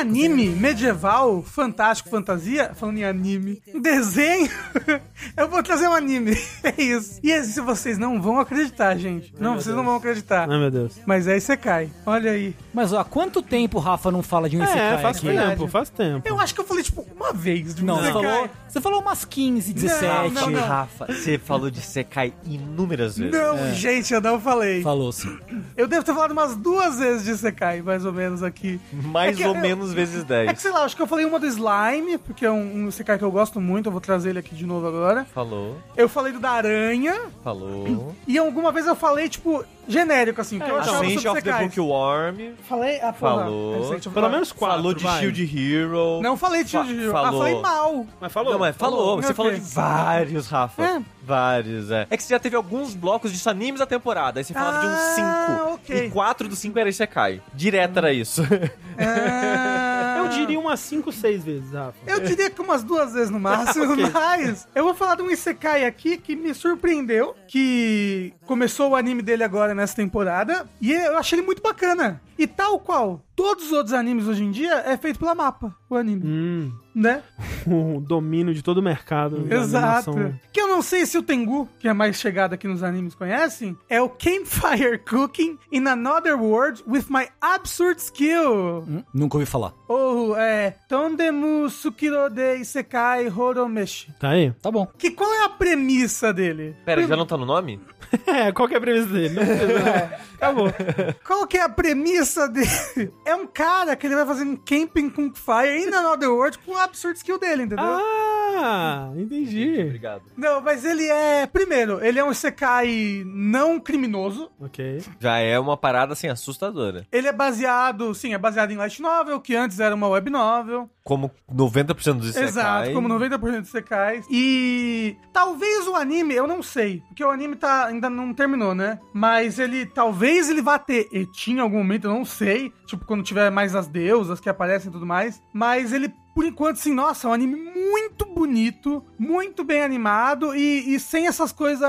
Anime medieval, fantástico, fantasia, falando em anime, desenho, eu vou trazer um anime. É isso. E esse vocês não vão acreditar, gente. Não, vocês não vão acreditar.
Ai, meu Deus.
Mas aí você cai. Olha aí.
Mas ó, há quanto tempo o Rafa não fala de um
É,
Isekai
faz
aqui?
tempo, faz tempo.
Eu acho que eu falei, tipo, uma vez de um
Não, você
Isekai.
falou, você falou umas 15, 17.
Não, não.
Rafa, você falou de Sekai inúmeras vezes.
Não, gente, eu não falei.
Falou sim.
Eu devo ter falado umas duas vezes de Isekai, mais ou menos, aqui.
Mais
É
ou
eu-
menos vezes
É
10.
que, sei lá, acho que eu falei uma do Slime, porque é um, um Isekai que eu gosto muito, eu vou trazer ele aqui de novo agora.
Falou,
Eu falei do da Aranha,
falou.
e alguma vez eu falei, tipo, genérico, assim, que eu achava
Ascent of the. Bookworm.
Falei? Ah, porra.
Falou.
The
Pelo menos quatro,
falou de
vai.
Shield Hero.
Não falei de
Fa-
Shield Hero. Ah,
falou.
falei mal.
Mas falou.
Não, mas falou. Você
Ok.
falou de vários, Rafa.
É.
Vários, é. É que você já teve alguns blocos de animes da temporada. Aí você falava de uns
Ah,
5.
ok.
E 4 dos 5 era Isekai. Direto era isso.
Ah,
Eu diria umas 5, 6 vezes, Rafa.
Eu diria que umas duas vezes no máximo,
Ok.
mas eu vou falar de um Isekai aqui que me surpreendeu, que começou o anime dele agora nessa temporada, e eu achei ele muito bacana. E tal qual todos os outros animes hoje em dia, é feito pela mapa, o anime,
Hum,
né?
o domínio de todo o mercado.
Exato.
animação.
Que eu não sei se o Tengu, que é mais chegado aqui nos animes, conhecem, é o Campfire Cooking in Another World with My Absurd Skill.
Hum, nunca ouvi falar.
Ou é Tondemu Sukiro de Isekai Horomeshi.
Tá aí?
Tá bom.
Que qual é a premissa dele?
Pera, já não tá no nome?
É, qual que é a premissa dele? Não precisa. Acabou.
Qual que é a premissa dele? É um cara que ele vai fazer um camping com fire in Another World com o absurd skill dele, entendeu?
Ah, entendi.
Obrigado.
Não, mas ele é. Primeiro, ele é um Isekai não criminoso.
Ok.
Já é uma parada, assim, assustadora.
Ele é baseado, sim, é baseado em light novel, que antes era uma web novel.
Como 90% dos Isekai.
Exato, como 90% dos Isekais. E talvez o anime, eu não sei, porque o anime tá, ainda não terminou, né? Mas ele, talvez ele vá ter, e tinha em algum momento, eu não sei, tipo quando tiver mais as deusas que aparecem e tudo mais, mas ele por enquanto, sim, nossa, é um anime muito bonito, muito bem animado e, e sem essas coisas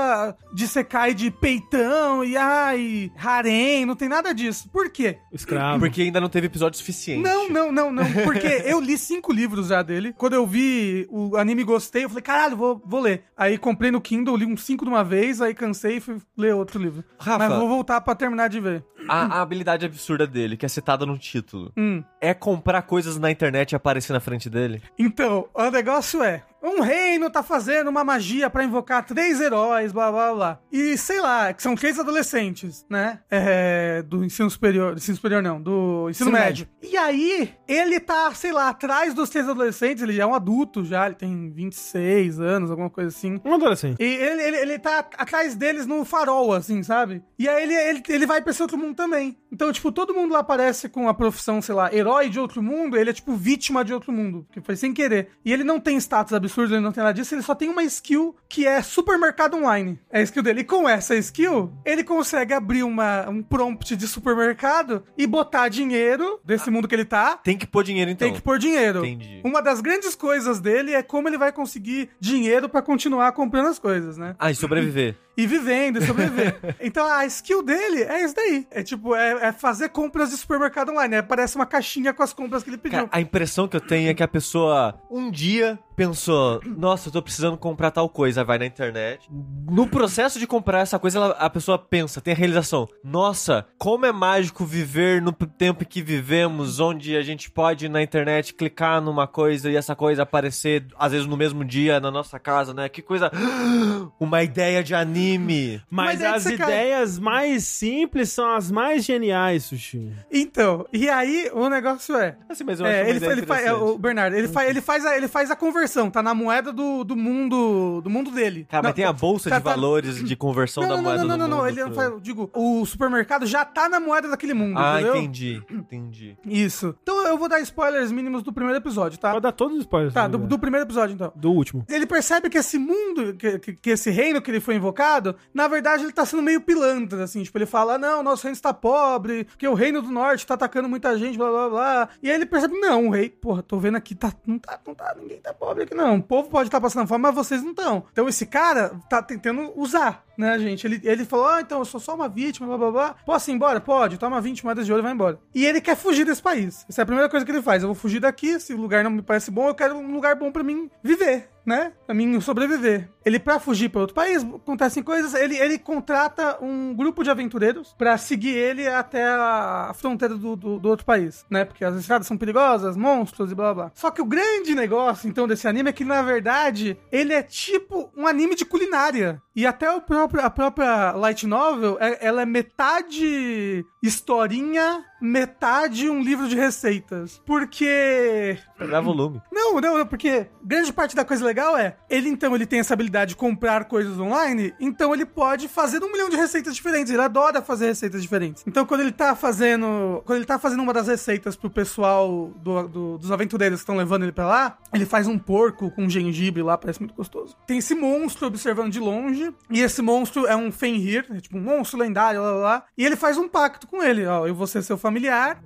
de Sekai de peitão e ai, harém, não tem nada disso. Por quê?
Escravo.
Porque ainda não teve episódio suficiente.
Não, não, não, não. Porque eu li cinco livros já dele. Quando eu vi o anime e gostei, eu falei, caralho, vou, vou ler. Aí comprei no Kindle, li uns cinco de uma vez, aí cansei e fui ler outro livro.
Rafa.
Mas vou voltar pra terminar de ver.
A, a habilidade absurda dele, que é citada no título,
Hum.
é comprar coisas na internet e aparecer na frente dele?
Então, o negócio é. Um reino tá fazendo uma magia pra invocar três heróis, blá blá blá. E sei lá, que são três adolescentes, né? É, do ensino superior. Ensino superior não, do ensino,
Ensino
médio. E aí, ele tá, sei lá, atrás dos três adolescentes, ele já é um adulto já, ele tem 26 anos, alguma coisa assim.
Um adolescente.
E ele, ele, ele tá atrás deles no farol, assim, sabe? E aí ele, ele, ele vai pra esse outro mundo também. Então, tipo, todo mundo lá aparece com a profissão, sei lá, herói de outro mundo, ele é, tipo, vítima de outro mundo, que foi sem querer. E ele não tem status absurdo, ele não tem nada disso, ele só tem uma skill que é supermercado online. É a skill dele. E com essa skill, ele consegue abrir uma, um prompt de supermercado e botar dinheiro desse mundo que ele tá.
Tem que pôr dinheiro então.
Tem que pôr dinheiro.
Entendi.
Uma das grandes coisas dele é como ele vai conseguir dinheiro pra continuar comprando as coisas, né?
Ah, e sobreviver.
E vivendo e sobreviver. então a skill dele é isso daí. É tipo, é, é fazer compras de supermercado online. né? Parece uma caixinha com as compras que ele pediu.
Cara, a impressão que eu tenho é que a pessoa um dia pensou, nossa, eu tô precisando comprar tal coisa, vai na internet. No processo de comprar essa coisa, ela- a pessoa pensa, tem a realização, nossa, como é mágico viver no tempo que vivemos, onde a gente pode na internet clicar numa coisa e essa coisa aparecer, às vezes no mesmo dia, na nossa casa, né? Que coisa. Uma ideia de anime.
Mas
Mas aí
as
você cai.
ideias mais simples são as mais geniais, Sushi.
Então, e aí o negócio é.
Assim, mas eu acho
É, ele, ele faz, é, o Bernardo, ele, fa, ele, faz a, ele faz a conversão, tá na moeda do, do mundo do mundo dele.
Cara,
Não,
mas tem a bolsa
tá-
de
tá-
valores de conversão
Não,
da
não,
moeda
não, não,
do
não, não,
mundo
ele não faz, digo, o supermercado já tá na moeda daquele mundo,
Ah,
entendeu?
entendi, entendi.
Isso. Então eu vou dar spoilers mínimos do primeiro episódio, tá?
Pode dar todos os spoilers.
Tá, do, do primeiro episódio então.
Do último.
Ele percebe que esse mundo, que, que, que esse reino que ele foi invocado na verdade ele tá sendo meio pilantra, assim. Tipo, ele fala, não, nosso reino está pobre, porque o reino do norte tá atacando muita gente, blá, blá, blá. E aí ele percebe, não, o rei, porra, tô vendo aqui, tá, não tá, não tá, ninguém tá pobre aqui não. O povo pode estar tá passando fome, mas vocês não estão. Então esse cara tá tentando usar né, gente? Ele, ele falou, ah, então eu sou só uma vítima, blá blá blá. Posso ir embora? Pode, toma 20 moedas de ouro e vai embora. E ele quer fugir desse país. Essa é a primeira coisa que ele faz. Eu vou fugir daqui, esse lugar não me parece bom, eu quero um lugar bom para mim viver né? Pra mim sobreviver. Ele, pra fugir para outro país, acontecem coisas. Ele, ele contrata um grupo de aventureiros para seguir ele até a fronteira do, do, do, outro país, né? Porque as estradas são perigosas, monstros e blá blá. Só que o grande negócio, então, desse anime é que, na verdade, ele é tipo um anime de culinária. E até o próprio, a própria Light Novel, é, ela é metade historinha, metade um livro de receitas. Porque.
Pegar volume.
Não, não, porque grande parte da coisa legal é, ele então ele tem essa habilidade de comprar coisas online, então ele pode fazer um milhão de receitas diferentes. Ele adora fazer receitas diferentes. Então quando ele tá fazendo. Quando ele tá fazendo uma das receitas pro pessoal do, do, dos aventureiros que estão levando ele pra lá, ele faz um porco com gengibre lá, parece muito gostoso. Tem esse monstro observando de longe, e esse monstro é um Fenrir, é tipo um monstro lendário, lá, lá, lá. E ele faz um pacto com ele, ó. Eu vou ser seu familiar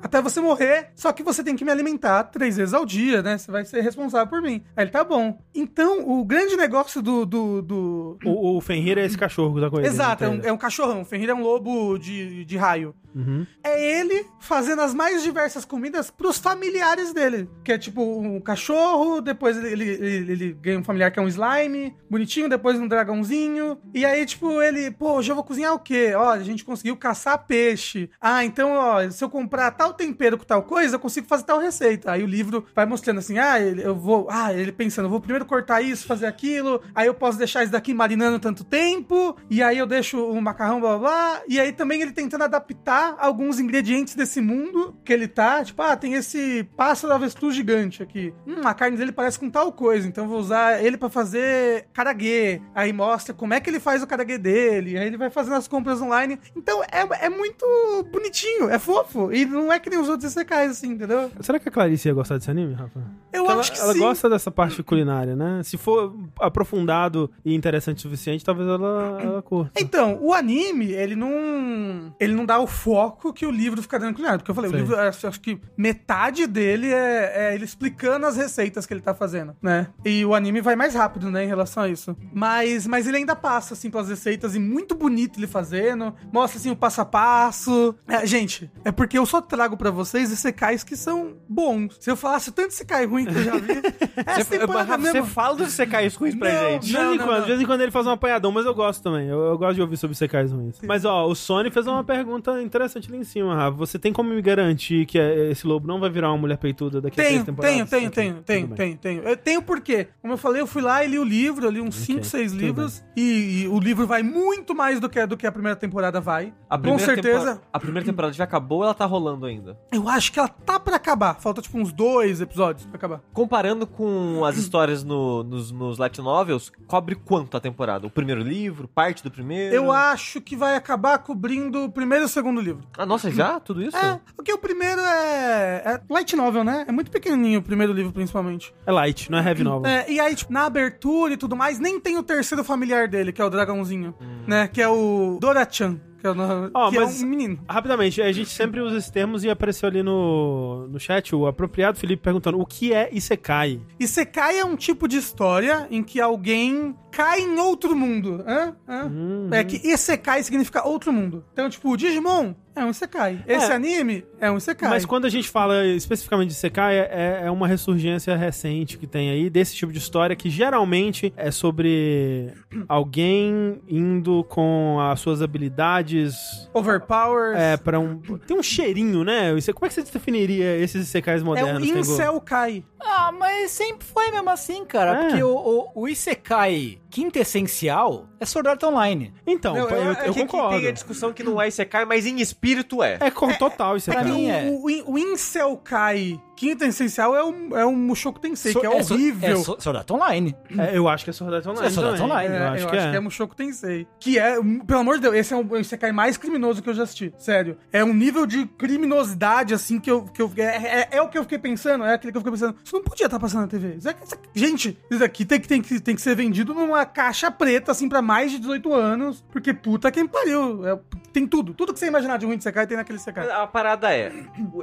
até você morrer, só que você tem que me alimentar três vezes ao dia, né? Você vai ser responsável por mim. Aí ele tá bom. Então, o grande negócio do. do, do...
O, o Fenrir é esse cachorro da coisa.
Exato, é um, é um, cachorrão. O Fenrir é um lobo de, de raio. Uhum. É ele fazendo as mais diversas comidas pros familiares dele. Que é tipo um cachorro, depois ele, ele, ele, ele ganha um familiar que é um slime, bonitinho, depois um dragãozinho. E aí, tipo, ele, pô, hoje eu vou cozinhar o quê? Ó, a gente conseguiu caçar peixe. Ah, então, ó, se eu comprar tal tempero com tal coisa, eu consigo fazer tal receita. Aí o livro vai mostrando assim, ah, eu vou. Ah, ele pensando, eu vou primeiro cortar isso, fazer aquilo. Aí eu posso deixar isso daqui marinando tanto tempo. E aí eu deixo o macarrão, blá blá blá. E aí também ele tentando adaptar alguns ingredientes desse mundo que ele tá. Tipo, ah, tem esse pássaro avestruz gigante aqui. Hum, a carne dele parece com tal coisa, então vou usar ele para fazer karaguê. Aí mostra como é que ele faz o karaguê dele. Aí ele vai fazendo as compras online. Então é, é muito bonitinho, é fofo. E não é que nem os outros secais, assim, entendeu?
Será que a Clarice ia gostar desse anime, Rafa?
Eu
Porque
acho
ela,
que
ela
sim.
gosta dessa parte culinária, né? Se for aprofundado e interessante o suficiente, talvez ela, ela curta.
Então, o anime, ele não. Ele não dá o foco que o livro fica dando culinária. Porque eu falei,
Sim.
o livro, acho, acho que metade dele é, é ele explicando as receitas que ele tá fazendo, né? E o anime vai mais rápido, né, em relação a isso. Mas, mas ele ainda passa, assim, pelas receitas e muito bonito ele fazendo. Mostra, assim, o passo a passo. É, gente, é porque eu só trago pra vocês secais que são bons. Se eu falasse tanto secai ruim que eu já vi. essa
Você,
temporada
você
mesmo.
fala dos secais ruins pra
Não,
gente.
De vez,
Não,
quando, de vez em quando ele faz um apanhadão, mas eu gosto também. Eu, eu gosto de ouvir sobre secais ruins. Mas ó, o Sony fez uma pergunta interessante ali em cima, Rafa. Você tem como me garantir que é- esse lobo não vai virar uma mulher peituda daqui a
Tenho,
três temporadas?
tenho, tenho,
Ok,
tenho, tenho, tenho, tenho. Eu tenho porque, como eu falei, eu fui lá e li o livro, eu li uns 5, 6
tudo
livros, e, e o livro vai muito mais do que, do que a primeira temporada vai.
A
Com certeza.
A primeira temporada já acabou ou ela tá rolando ainda?
Eu acho que ela tá pra acabar. Falta tipo uns dois episódios pra acabar.
Comparando com as histórias no- nos, nos light novels, cobre quanto a temporada? O primeiro livro? Parte do primeiro?
Eu acho que vai acabar cobrindo o primeiro e o segundo livro.
Ah, nossa, já? Tudo isso?
É, porque o primeiro é, é light novel, né? É muito pequenininho o primeiro livro, principalmente.
É light, não é heavy novel.
É, e aí, tipo, na abertura e tudo mais, nem tem o terceiro familiar dele, que é o dragãozinho,
Hum.
né? Que é o Dora-chan, que, é, o,
Ó,
que
mas-
é um menino.
Rapidamente, a gente sempre usa esses termos e apareceu ali no, no chat o apropriado Felipe perguntando o que é Isekai?
Isekai é um tipo de história em que alguém cai em outro mundo. Hã? Hã?
Uhum.
É que Isekai significa outro mundo. Então, tipo, o Digimon é um Isekai. Esse
É.
anime é um Isekai.
Mas quando a gente fala especificamente de Isekai, é, é uma ressurgência recente que tem aí desse tipo de história que geralmente é sobre alguém indo com as suas habilidades
Overpowers.
é, para um. Tem um cheirinho, né? Como é que você definiria esses Isekais
É um
modernos?
Incel Kai.
Ah, mas sempre foi mesmo assim, cara.
É.
Porque o, o, o Isekai quintessencial é Sword Art Online.
Então,
Não,
eu,
eu-
eu,
é que- que
concordo.
Tem a discussão que não é Isekai, mas em espírito é.
É com total Isekai.
pra mim, é.
O, o, o Incel Kai quinta essencial é um, é um Mushoku Tensei,
So-
que é
so-
horrível.
É, so- Sword Art Online.
É, eu acho que é Sword Art Online.
É Sword Art
também.
Online,
É,
Eu acho, que, é.
Mushoku Tensei. Que é, pelo amor de Deus, esse é o Isekai mais criminoso que eu já assisti. Sério. É um nível de criminosidade, assim, que eu. Que eu é, é, é o que eu fiquei pensando, é aquele que eu fiquei pensando. Isso não podia estar passando na TV. Isso aqui- isso aqui- gente, isso aqui tem que, tem, que, tem que ser vendido numa caixa preta, assim, pra mais de 18 anos, porque puta quem pariu. É, tem tudo. Tudo que você imaginar de ruim de Sekai tem naquele Sekai.
A parada é,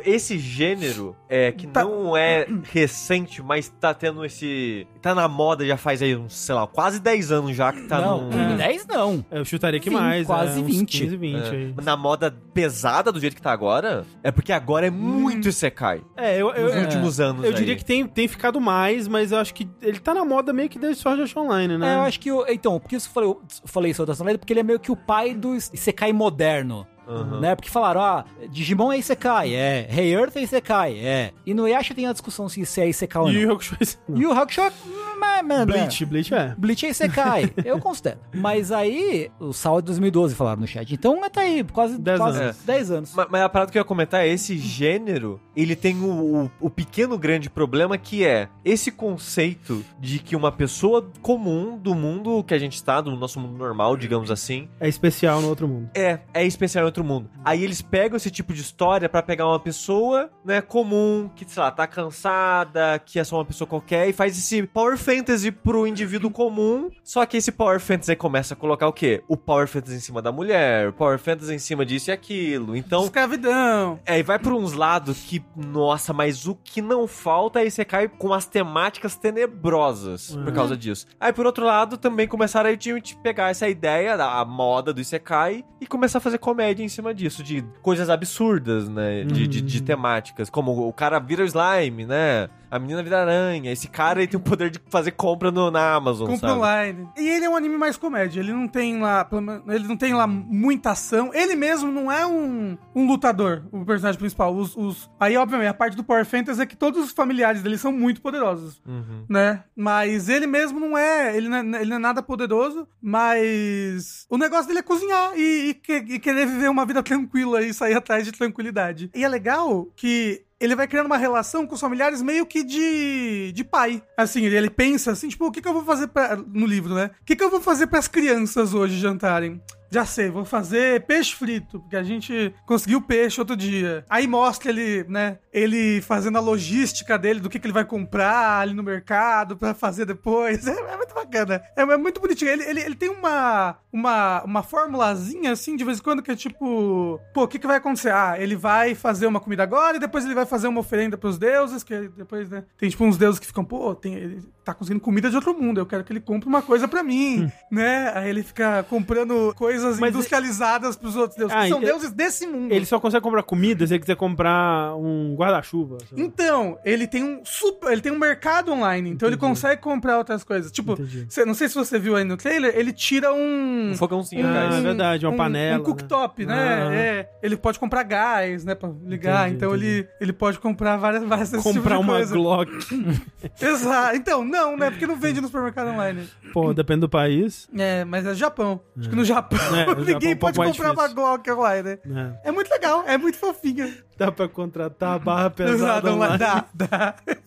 esse gênero é que
Tá.
não é recente, mas tá tendo esse. Tá na moda já faz aí uns, sei lá, quase 10 anos já que tá
não,
no.
10 não.
Eu chutaria que
Sim,
mais.
quase
é, uns
20.
15, 20 aí.
É, na moda pesada do jeito que tá agora, é porque agora é muito Isekai.
É, eu, eu,
Nos
É.
últimos anos.
eu
aí.
diria que tem, tem ficado mais, mas eu acho que ele tá na moda meio que desde Sword Art Online, né?
É, eu acho que. o- então, por que eu falei, eu falei sobre o Porque ele é meio que o pai do Isekai moderno.
Aham.
Né? Porque falaram, ah, Digimon é Isekai, é. Hey Earth é Isekai, é. E no Yasha tem a discussão se isso é Isekai ou não.
E o Hakusho
E o Hakusho, hum, mas, mas,
Bleach, Bleach é.
Bleach é Isekai, eu considero. Mas aí, o Sal é de 2012 falaram no chat. Então tá aí, quase
Dez
10
anos.
anos. 10 anos.
Mas, mas a parada que eu ia comentar é esse gênero, ele tem o, o, o pequeno grande problema que é esse conceito de que uma pessoa comum do mundo que a gente está, do nosso mundo normal, digamos assim,
É especial no outro mundo.
é, é especial em outro mundo. Aí eles pegam esse tipo de história pra pegar uma pessoa, né, comum, que, sei lá, tá cansada, que é só uma pessoa qualquer, e faz esse power fantasy pro indivíduo comum. Só que esse power fantasy começa a colocar o quê? O power fantasy em cima da mulher, o power fantasy em cima disso e aquilo. Então,
Escravidão.
é, e vai por uns lados que, nossa, mas o que não falta é você cai com as temáticas tenebrosas por
Uhum.
causa disso. Aí, por outro lado, também começaram a te te pegar essa ideia, da a moda do Isekai, e começar a fazer comédia em cima disso, de coisas absurdas, né? De, de, de
Uhum.
temáticas, como o cara vira slime, né? A menina vira aranha. Esse cara ele tem o poder de fazer compra no, na Amazon,
Compra
sabe?
online. E ele é um anime mais comédia. Ele não tem lá. Ele não tem lá muita ação. Ele mesmo não é um, um lutador, o personagem principal. Os, os- Aí, obviamente, a parte do Power Fantasy é que todos os familiares dele são muito poderosos.
Uhum.
Né? Mas ele mesmo não é. Ele não é, ele não é nada poderoso. Mas. O negócio dele é cozinhar e, e que- e querer viver uma vida tranquila e sair atrás de tranquilidade. E é legal que ele vai criando uma relação com os familiares meio que de, de pai. Assim, ele, pensa assim, tipo, o que, que eu vou fazer pra, no livro, né? O que, que eu vou fazer para as crianças hoje jantarem? Já sei, vou fazer peixe frito, porque a gente conseguiu peixe outro dia. Aí mostra ele, né, ele fazendo a logística dele, do que, que ele vai comprar ali no mercado pra fazer depois. É, é muito bacana. É, é muito bonitinho. Ele, ele, ele tem uma, uma, uma formulazinha, assim, de vez em quando, que é tipo... Pô, o que, que vai acontecer? Ah, ele vai fazer uma comida agora e depois ele vai fazer uma oferenda pros deuses, que depois, né, tem tipo uns deuses que ficam, pô, tem, ele tá conseguindo comida de outro mundo, eu quero que ele compre uma coisa pra mim, né? Aí ele fica comprando coisas
Mas
industrializadas pros outros deuses,
Ah,
que são
ele-
deuses desse mundo.
Ele só consegue comprar comida se ele quiser comprar um guarda-chuva.
Então, ele tem um super, ele tem um mercado online, então ele
Entendi.
consegue comprar outras coisas. Tipo, cê- não sei se você viu aí no trailer, ele tira um
Um fogãozinho,
Ah,
gás.
é verdade, uma
um-
panela,
um cooktop, né?
Ah.
É, ele pode comprar gás, né, pra ligar.
Entendi,
então
entendi.
ele ele pode comprar várias várias tipo
Comprar
de
uma
coisa.
Glock.
Exato. Então, não, né? Porque não vende no supermercado online.
Pô, depende do país.
É, mas é Japão. Acho que no Japão
É, é
ninguém pode comprar uma. Glock online, né?
né?
É muito legal, é muito fofinho.
Dá pra contratar a barra pesada
Exato,
online.
dá, dá.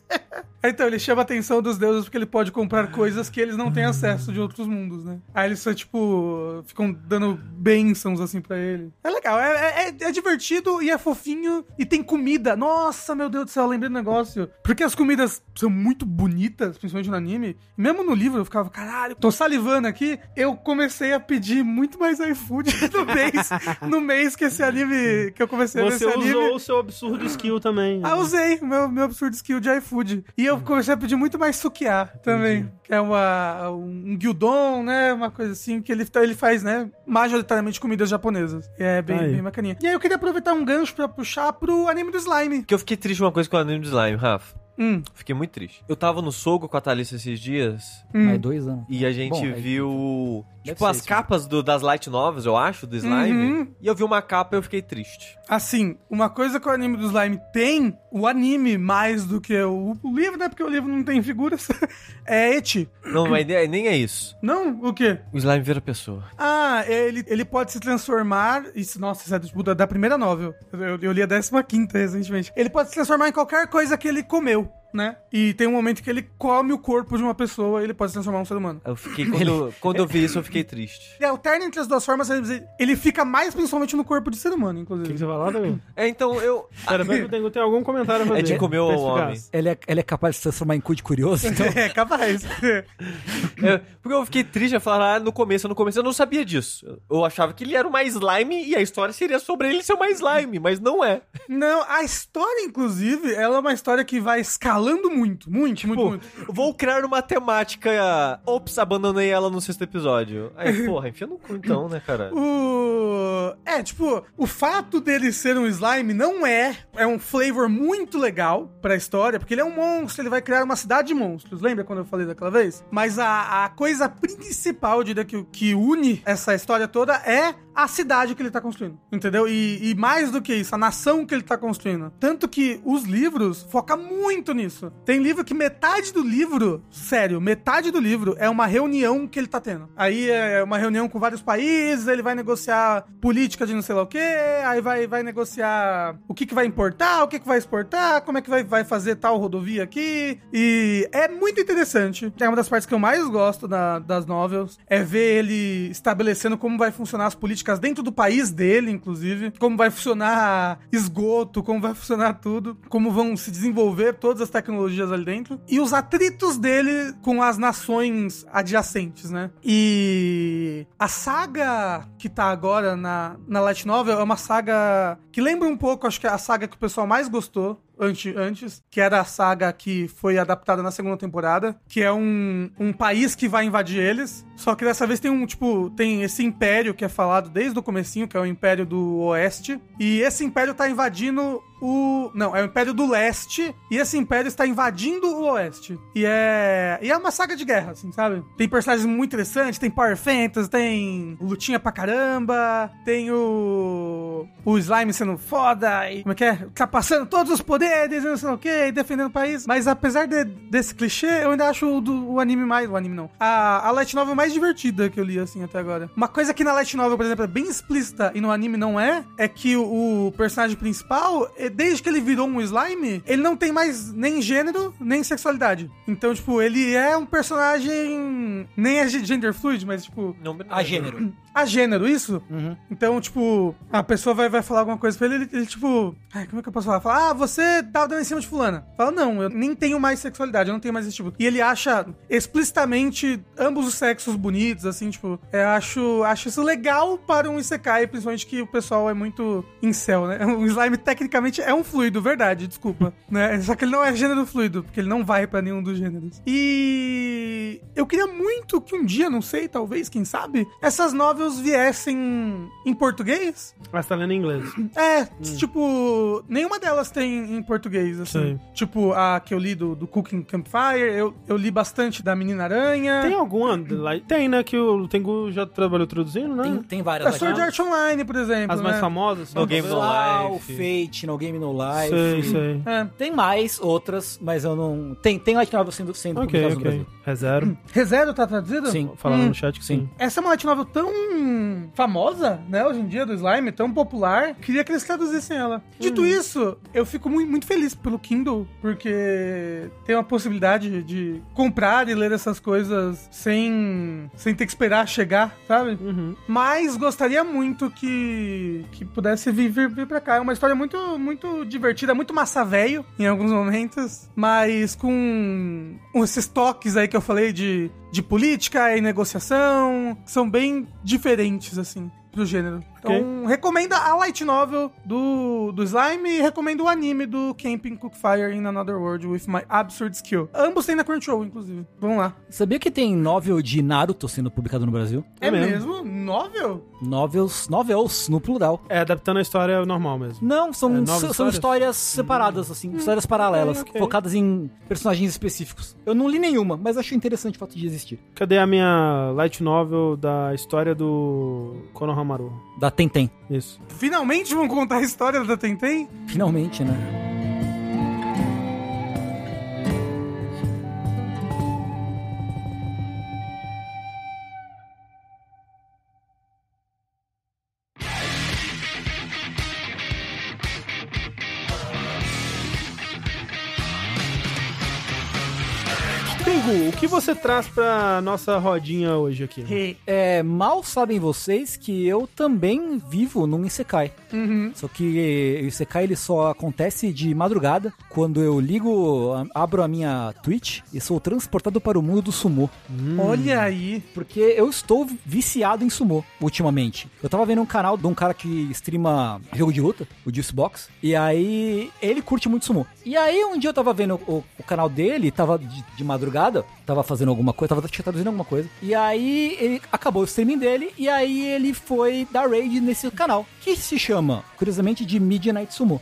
Então, ele chama a atenção dos deuses porque ele pode comprar coisas que eles não têm acesso de outros mundos, né? Aí eles só, tipo, ficam dando bênçãos, assim, pra ele. É legal, é, é, é divertido e é fofinho e tem comida. Nossa, meu Deus do céu, eu lembrei do negócio. Porque as comidas são muito bonitas, principalmente no anime. Mesmo no livro eu ficava, caralho, tô salivando aqui. Eu comecei a pedir muito mais iFood no mês, no mês que esse anime, que eu comecei a ver
Você
esse anime.
usou o seu absurdo skill também.
Ah, usei o meu, meu absurdo skill de iFood. E eu comecei a pedir muito mais sukiá também. Que é uma, um gyudon, né? Uma coisa assim, que ele, ele faz, né? Majoritariamente comidas japonesas. E é bem,
Aí.
bem bacaninha. E aí eu queria aproveitar um gancho pra puxar pro anime do slime.
Que eu fiquei triste uma coisa com o anime do slime, Rafa.
Hum,
Fiquei muito triste. Eu tava no Sogo com a Thalissa esses dias
hum.
Mais dois anos.
e a gente
Bom, aí-
viu. Tipo,
ser
as capas do, das light novels, eu acho, do slime.
Uhum.
E eu vi uma capa e eu fiquei triste.
Assim, uma coisa que o anime do slime tem, o anime mais do que o, o livro, né? Porque o livro não tem figuras, é eti.
Não, mas nem nem é isso.
Não? O quê?
O slime vira pessoa.
Ah, ele, ele pode se transformar. Isso, nossa, isso é tipo, da, da primeira novel. Eu, eu li a 15 recentemente. Ele pode se transformar em qualquer coisa que ele comeu. Né? E tem um momento que ele come o corpo de uma pessoa e ele pode se transformar num ser humano.
Eu fiquei, quando, quando eu vi isso, eu fiquei triste.
E alterna entre as duas formas, ele- fica mais principalmente no corpo de ser humano,
O
inclusive.
que, que você vai Davi?
É, então eu.
Pera, pera, tem, tem algum comentário a fazer.
É de comer o homem.
Ele é, ele é capaz de se transformar em cu de curioso, então.
É, capaz.
É, porque eu fiquei triste a falar ah, no começo, no começo eu não sabia disso. Eu achava que ele era uma slime e a história seria sobre ele ser uma slime, mas não é.
Não, a história, inclusive, ela é uma história que vai escalando muito, muito, muito,
Pô,
muito.
vou criar uma temática. Ops, abandonei ela no sexto episódio. Aí, porra, enfia no cu então, né, cara?
O... É, tipo, o fato dele ser um slime não é. É um flavor muito legal pra história, porque ele é um monstro, ele vai criar uma cidade de monstros. Lembra quando eu falei daquela vez? Mas a, a coisa principal, eu diria, que, que une essa história toda é a cidade que ele tá construindo. Entendeu? E, e mais do que isso, a nação que ele tá construindo. Tanto que os livros focam muito nisso. Tem livro que metade do livro, sério, metade do livro é uma reunião que ele tá tendo. Aí é uma reunião com vários países, ele vai negociar política de não sei lá o que, aí vai, vai negociar o que, que vai importar, o que, que vai exportar, como é que vai, vai fazer tal rodovia aqui. E é muito interessante. É uma das partes que eu mais gosto da- das novels. É ver ele estabelecendo como vai funcionar as políticas dentro do país dele, inclusive. Como vai funcionar esgoto, como vai funcionar tudo. Como vão se desenvolver todas as tecnologias ali dentro. E os atritos dele com as nações adjacentes, né? E a saga que tá agora na, na Light Novel é uma saga que lembra um pouco, acho que é a saga que o pessoal mais gostou ante- antes, que era a saga que foi adaptada na segunda temporada, que é um, um país que vai invadir eles. Só que dessa vez tem um, tipo, tem esse império que é falado desde o comecinho, que é o Império do Oeste. E esse império tá invadindo o... Não, é o Império do Leste. E esse império está invadindo o Oeste. E é... E é uma saga de guerra, assim, sabe? Tem personagens muito interessantes, tem Power Fantasy, tem lutinha pra caramba, tem o... O Slime sendo foda, e como é que é? Tá passando todos os poderes, não sei o que, defendendo o país. Mas apesar de- desse clichê, eu ainda acho o, do- o anime mais... O anime não. A, a Light Novel mais divertida que eu li, assim, até agora. Uma coisa que na Light Novel, por exemplo, é bem explícita e no anime não é, é que o, o personagem principal, desde que ele virou um slime, ele não tem mais nem gênero, nem sexualidade. Então, tipo, ele é um personagem... Nem é gender fluid, mas, tipo...
Não,
A gênero.
A gênero, isso?
Uhum.
Então, tipo, a pessoa vai, vai falar alguma coisa pra ele, ele, ele, tipo, ai, como é que eu posso falar? Fala, ah, você tava dando em cima de fulana. Fala, não, eu nem tenho mais sexualidade, eu não tenho mais esse tipo. E ele acha explicitamente ambos os sexos bonitos, assim, tipo, eu acho, acho isso legal para um Isekai, principalmente que o pessoal é muito incel, né? O slime tecnicamente é um fluido, verdade, desculpa, né? Só que ele não é gênero fluido, porque ele não vai pra nenhum dos gêneros. E eu queria muito que um dia, não sei, talvez, quem sabe, essas novels viessem em português.
Mas tá lendo em inglês.
É, tipo, nenhuma delas tem em português, assim.
Sim.
Tipo, a que eu li do, do Cooking Campfire, eu, eu li bastante da Menina Aranha.
Tem alguma? lá- Tem, né? Que o Tengu já trabalhou traduzindo, né?
Tem, tem várias
a Sword
aqui.
Art Online, por exemplo.
As mais
né?
famosas.
No Game No
Lá, o
Life.
Fate, No Game No Life.
Sei, sei.
É.
Tem mais outras, mas eu não. Tem, tem Light Novel sendo, sendo
Ok,
publicadas no
ok.
Brasil.
Rezero.
ReZero tá traduzido?
Sim.
Falaram
Hum.
no chat que sim.
Essa é uma light novel tão famosa, né, hoje em dia, do Slime, tão popular. Queria que eles traduzissem ela. Dito isso, eu fico muito, muito feliz pelo Kindle, porque tem uma possibilidade de comprar e ler essas coisas sem, sem ter que esperar chegar, sabe?
Uhum.
Mas gostaria muito que, que pudesse vir, vir, vir pra cá. É uma história muito, muito divertida, muito massa velho em alguns momentos, mas com esses toques aí que eu falei de, de política e negociação, são bem diferentes, assim, pro gênero. Então, recomendo a light novel do, do Slime e recomendo o anime do Camping Cookfire in Another World with My Absurd Skill. Ambos tem na Crunchyroll, inclusive. Vamos lá.
Sabia que tem novel de Naruto sendo publicado no Brasil?
É,
É
mesmo? Novel?
Novels, novels, no plural.
É, adaptando a história normal mesmo.
Não, são,
É,
são
histórias?
histórias separadas, assim, histórias paralelas,
ok, ok.
focadas em personagens específicos. Eu não li nenhuma, mas achei interessante o fato de existir.
Cadê a minha light novel da história do Konohamaru?
Da Tentem.
Isso.
Finalmente vão contar a história da Tentem?
Finalmente, né?
Que você traz pra nossa rodinha hoje aqui?
Hey.
É, mal sabem vocês que eu também vivo num Isekai.
Uhum.
Só que o Isekai ele só acontece de madrugada, quando eu ligo, abro a minha Twitch e sou transportado para o mundo do sumo.
Olha aí.
Porque eu estou viciado em sumo ultimamente. Eu tava vendo um canal de um cara que streama jogo de luta, o Juicebox, e aí ele curte muito sumo. E aí um dia eu tava vendo o, o canal dele, tava de, de madrugada, tava fazendo alguma coisa, tava traduzindo alguma coisa. E aí ele acabou o streaming dele, e aí ele foi dar raid nesse canal, que se chama, curiosamente, de Midnight Sumo.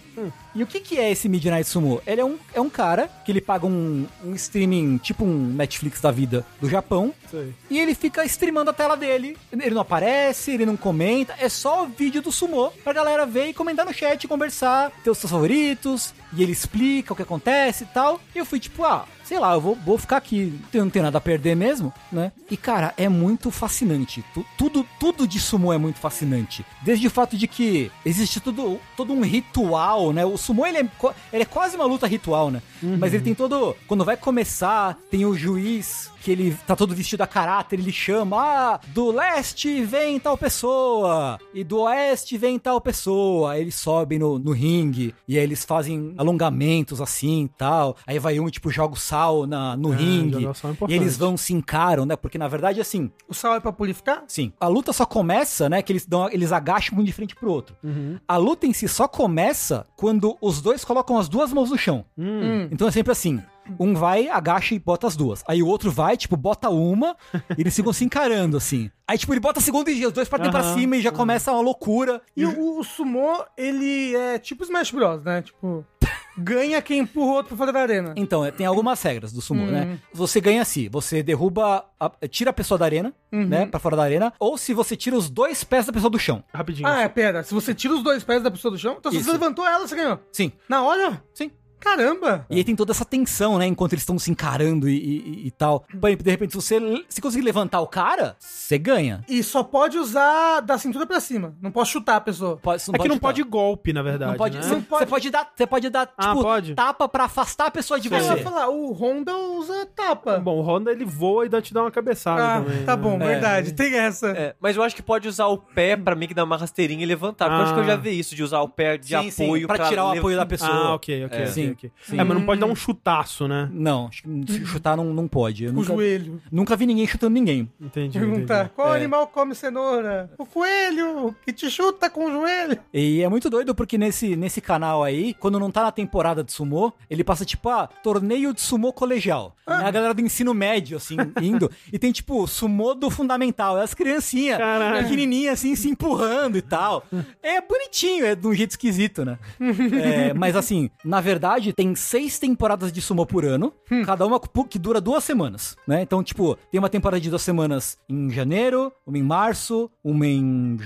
E o que, que é esse Midnight Sumo? Ele é um, é um cara que ele paga um, um streaming, tipo um Netflix da vida do Japão,
Sei.
e ele fica streamando a tela dele. Ele não aparece, ele não comenta, é só o vídeo do Sumo pra galera ver e comentar no chat, conversar, ter os seus favoritos, e ele explica o que acontece e tal. E eu fui tipo, ah, sei lá, eu vou, vou ficar aqui, eu não tenho nada a perder mesmo, né? E cara, é muito fascinante. Tu- tudo, tudo de Sumo é muito fascinante. Desde o fato de que existe tudo, todo um ritual, né? O Sumo ele é, ele é quase uma luta ritual, né? Mas ele tem todo. Quando vai começar, tem o juiz que ele tá todo vestido a caráter, ele chama, ah, do leste vem tal pessoa, e do oeste vem tal pessoa. Aí eles sobem no, no ringue, e aí eles fazem alongamentos assim e tal. Aí vai um, tipo, joga o sal na, no
Ah,
ringue,
é
e eles vão se encaram, né? Porque na verdade, assim,
O sal é pra purificar?
Sim. A luta só começa, né? Que eles dão, eles agacham um de frente pro outro.
Uhum.
A luta em si só começa quando os dois colocam as duas mãos no chão.
Hum.
Então é sempre assim. Um vai, agacha e bota as duas. Aí o outro vai, tipo, bota uma e eles ficam se encarando, assim. Aí, tipo, ele bota a segunda e os dois partem pra
Aham,
cima e já começa uma loucura.
E o, o sumô, ele é tipo Smash Bros, né? Tipo, ganha quem empurra o outro pra fora da arena.
Então, é, tem algumas regras do sumo,
Hum.
né? Você ganha se você derruba, a- tira a pessoa da arena,
Uhum.
né? Pra fora da arena, ou se você tira os dois pés da pessoa do chão.
Rapidinho.
Ah, é, pera. Se você tira os dois pés da pessoa do chão, então se
Isso.
você levantou ela, você ganhou.
Sim,
Na hora?
sim.
Caramba!
E aí tem toda essa tensão, né? Enquanto eles estão se encarando e, e- e tal. De repente, se você se conseguir levantar o cara, você ganha.
E só pode usar da cintura pra cima. Não posso chutar a pessoa.
Pode,
é que não
chutar.
pode golpe, na verdade.
Não pode,
né?
você,
Não pode-
você pode dar, você pode dar
Ah,
tipo
pode?
tapa pra afastar a pessoa de
Eu
você.
ia falar, o Honda usa tapa.
Bom, o Honda ele voa e dá te dá uma cabeçada
ah,
também.
tá
né?
bom, verdade. Tem essa.
É, mas eu acho que pode usar o pé pra mim que dar uma rasteirinha e levantar. Porque eu acho que eu
Ah.
já vi isso, de usar o pé de
Sim, sim,
apoio
pra tirar o
lev-
apoio da pessoa.
Ah, ok, ok,
É.
ok,
Sim,
ok.
sim.
É, mas não pode dar um chutaço, né?
Não, acho que se chutar não, não pode. Eu
o
nunca,
joelho.
nunca vi ninguém chutando ninguém.
Entendi.
Perguntar,
entendi.
qual
É.
animal come cenoura? O coelho, que te chuta com o joelho.
E é muito doido porque nesse, nesse canal aí, quando não tá na temporada de sumô, ele passa tipo, ah, torneio de sumô colegial.
Ah.
É a galera do ensino médio, assim, indo. e tem tipo, sumô do fundamental. É as criancinhas, pequenininhas, assim, se empurrando e tal. É bonitinho, é de um jeito esquisito, né? É, mas assim, na verdade, tem seis temporadas de sumô por ano, cada uma que dura duas semanas, né? Então, tipo, tem uma temporada de duas semanas em janeiro, uma em março, uma em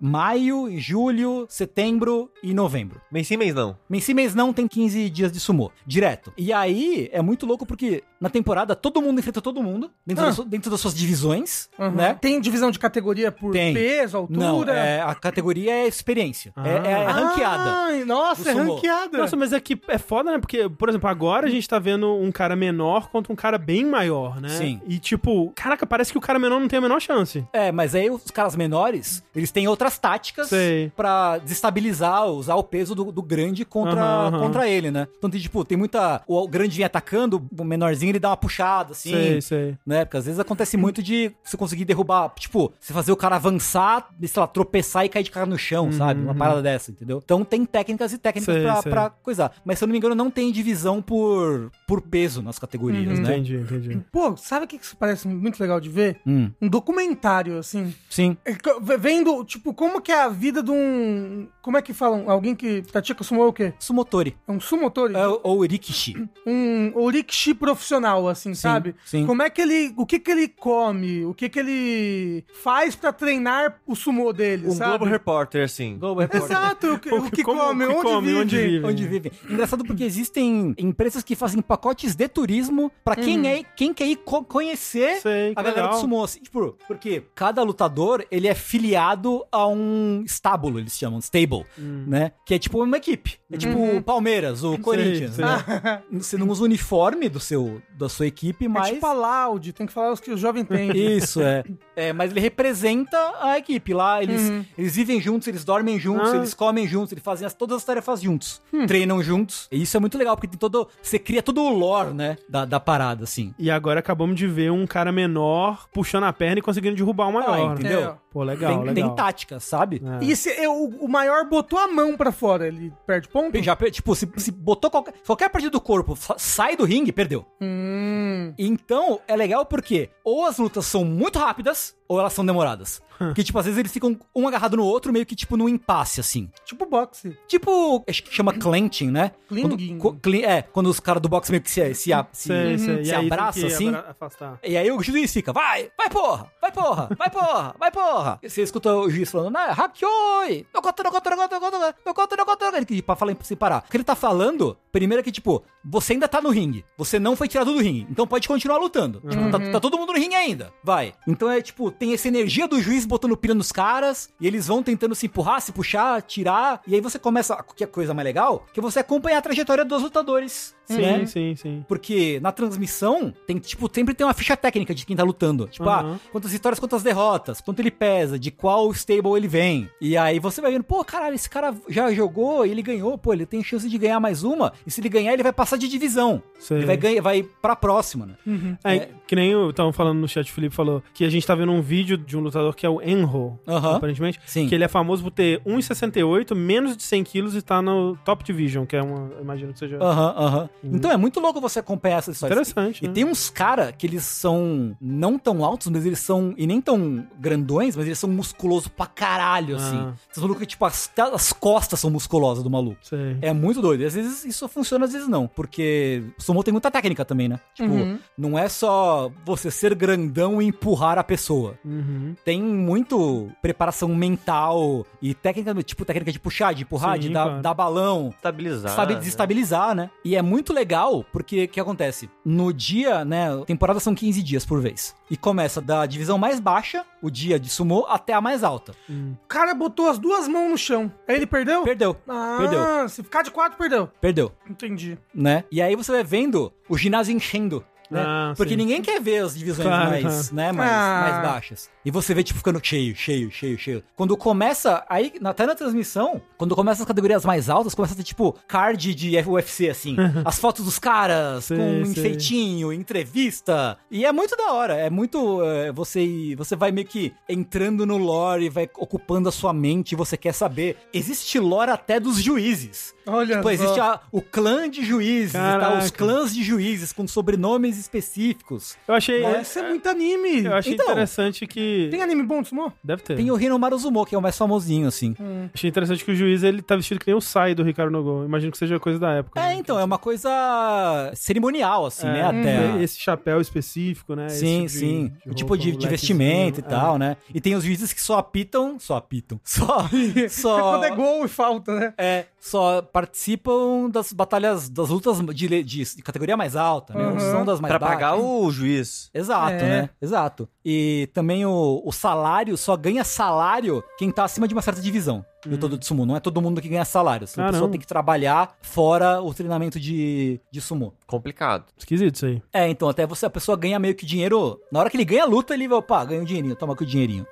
maio, julho, setembro e novembro.
Mês sim, mês não.
Mês sim, mês não tem 15 dias de sumô, direto. E aí, é muito louco porque na temporada todo mundo enfrenta todo mundo, dentro,
Ah.
das, su- dentro das suas divisões,
Uhum.
né?
Tem divisão de categoria por
Tem.
peso, altura?
Não, é, a categoria é experiência. É, é
Ah.
ranqueada.
Ai, nossa, é ranqueada.
Nossa, mas é que é foda, né? Porque, por exemplo, agora a gente tá vendo um cara menor contra um cara bem maior, né?
Sim.
E tipo, caraca, parece que o cara menor não tem a menor chance.
É, mas aí os caras menores, eles têm outras táticas
Sei.
pra desestabilizar, usar o peso do, do grande contra,
Aham, aham.
contra ele, né? Então tem, tipo, tem muita... O, grande vem atacando, o menorzinho ele dá uma puxada, assim.
Sei, sei.
Né? Porque às vezes acontece muito de você conseguir derrubar, tipo, você fazer o cara avançar, sei lá, tropeçar e cair de cara no chão, sabe? Uma parada dessa, entendeu? Então tem técnicas e técnicas
Sei,
pra,
sei.
pra coisar. Mas se eu não me engano, não tem divisão por, por peso nas categorias, né?
Entendi, entendi.
Pô, sabe o que que isso parece muito legal de ver?
Hum,
Um documentário, assim.
sim.
É Vendo, tipo, como que é a vida de um... Como é que falam? Alguém que pratica sumo é o quê?
Sumotori.
É um sumotori?
É, ou rikishi.
um orikshi profissional, assim, sabe?
sim.
Como é que ele. O que que ele come? O que que ele faz pra treinar o sumo dele,
Um
sabe?
Globo Repórter, assim.
Globo Repórter.
Exato, o que, o que
Como-
come,
o que
onde,
come,
vive.
onde vive.
Onde vivem. Engraçado porque existem empresas que fazem pacotes de turismo pra quem, é, quem quer ir co- conhecer
Sei,
a galera
legal.
do sumo. Assim, tipo, porque cada lutador, ele é filiado a um estábulo, eles chamam, stable, né? Que é tipo uma equipe. É tipo o Palmeiras, o Corinthians.
sei.
né? Você não usa o uniforme do seu, da sua equipe,
É
mas.
tipo a Loud, tem que falar os que o jovem tem.
Isso, é. é. Mas ele representa a equipe. Lá eles,
Uhum.
eles vivem juntos, eles dormem juntos,
Ah.
eles comem juntos, eles fazem as- todas as tarefas juntos.
Hum.
Treinam juntos. E isso é muito legal, porque tem todo. Você cria todo o lore, né? Da, da parada, assim.
E agora acabamos de ver um cara menor puxando a perna e conseguindo derrubar o maior.
Ah, entendeu?
É.
Pô, legal,
tem,
legal.
tem tática, sabe?
É.
E se é, o, o maior botou a mão pra fora, ele perde ponto?
Já, per- tipo, se, se botou qualquer, qualquer parte do corpo, sa- sai do ringue, perdeu.
Hum.
Então, é legal porque ou as lutas são muito rápidas, ou elas são demoradas. que, tipo, às vezes eles ficam um agarrado no outro, meio que, tipo, num impasse, assim.
Tipo boxe.
Tipo, acho que chama clenching, né?
Clinging.
Quando, cli- é, quando os caras do boxe meio que se, se, a- se,
Sei, sei.
se
E aí tem
abraça,
que
assim.
afastar.
E aí o juiz fica, vai, vai porra, vai porra, vai porra, vai porra. E você escuta o juiz falando, né, hakioi, no conta, no conta, no conta, no conta, no conta, no conta, ele pra falar sem parar. O que ele tá falando, primeiro é que, tipo, você ainda tá no ringue, você não foi tirado do ringue, então pode continuar lutando. Tipo, tá, tá todo mundo no ringue ainda, vai. Então é, tipo, tem essa energia do juiz botando pilha nos caras, e eles vão tentando se empurrar, se puxar, tirar, e aí você começa, que é a coisa mais legal, que você acompanha a trajetória dos lutadores,
Sim,
né?
sim, sim.
Porque na transmissão, tem, tipo, sempre tem uma ficha técnica de quem tá lutando. Tipo,
Aham.
ah, quantas vitórias, quantas derrotas, quanto ele pesa, de qual stable ele vem. E aí você vai vendo, pô, caralho, esse cara já jogou e ele ganhou, pô, ele tem chance de ganhar mais uma. E se ele ganhar, ele vai passar de divisão.
Sei.
Ele vai, ganhar, vai pra próxima, né?
É, que nem eu tava falando no chat, o Felipe falou que a gente tá vendo um vídeo de um lutador que é o Enro, aparentemente.
Sim.
Que ele é famoso por ter 1,68, menos de 100 quilos e tá no Top Division, que é uma. eu Imagino que seja.
Aham, aham. Então é muito louco você acompanhar essas histórias.
Interessante,
E
né?
tem uns cara que eles são não tão altos, mas eles são. E nem tão grandões, mas eles são musculosos pra caralho, assim.
Ah.
Esses malucos que, tipo, as, as costas são musculosas do maluco.
Sei.
É muito doido. E às vezes isso funciona, às vezes não. Porque o sumo tem muita técnica também, né? Tipo,
Uhum.
não é só você ser grandão e empurrar a pessoa.
Uhum.
Tem muito preparação mental e técnica, tipo, técnica de puxar, de empurrar,
Sim,
de dar, dar balão.
Estabilizar.
Sabe
né?
desestabilizar, né? E é muito legal porque o que acontece? No dia, né? Temporada são 15 dias por vez. E começa da divisão mais baixa, o dia de sumô, até a mais alta.
O cara botou as duas mãos no chão. Aí ele perdeu?
Perdeu.
Ah,
Perdeu.
se ficar de quatro, perdeu.
Perdeu.
Entendi.
né? E aí você vai vendo o ginásio enchendo. Né?
Ah,
Porque
sim.
ninguém quer ver as divisões
Claro,
mais, né, mais,
Ah.
mais baixas. E você vê, tipo, ficando cheio, cheio, cheio, cheio. Quando começa, aí, na- até na transmissão, quando começa as categorias mais altas, começa a ter, tipo, card de UFC, assim. as fotos dos caras,
Sei,
com um enfeitinho, entrevista. E é muito da hora. É muito. é, você, você vai meio que entrando no lore, vai ocupando a sua mente, e você quer saber. Existe lore até dos juízes.
Olha
Tipo,
só.
existe a- o clã de juízes, e tal,
Caraca.
os clãs de juízes com sobrenomes específicos.
Eu achei.
Isso é muito anime.
Eu achei
Então,
interessante que.
Tem anime bom de sumô?
Deve ter.
Tem o Hinomaru Zumo, que é o mais famosinho, assim.
Achei interessante que o juiz ele tá vestido que nem o Sai do Ricardo Nogo. Imagino que seja coisa da época.
É,
né?
então, é uma coisa cerimonial, assim, né,
É,
até.
Esse chapéu específico, né? Esse
Sim,
tipo de-
sim.
de
o tipo de, de vestimento e
é.
tal, né? E tem os juízes que só apitam. Só apitam. Só. só
Quando é gol e falta, né?
É, só participam das batalhas, das lutas de, de- de categoria mais alta, né?
Uhum.
Não são das mais
Pra
baixas.
pagar o juiz.
Exato,
É.
né? Exato. E também o, o salário, só ganha salário quem tá acima de uma certa divisão. Do todo de sumo. Não é todo mundo que ganha salário. A pessoa tem que trabalhar fora o treinamento de, de sumo.
Complicado.
Esquisito isso aí.
É, então até você, a pessoa ganha meio que dinheiro. Na hora que ele ganha a luta, ele vai, opa, ganha um dinheirinho, toma aqui o dinheirinho.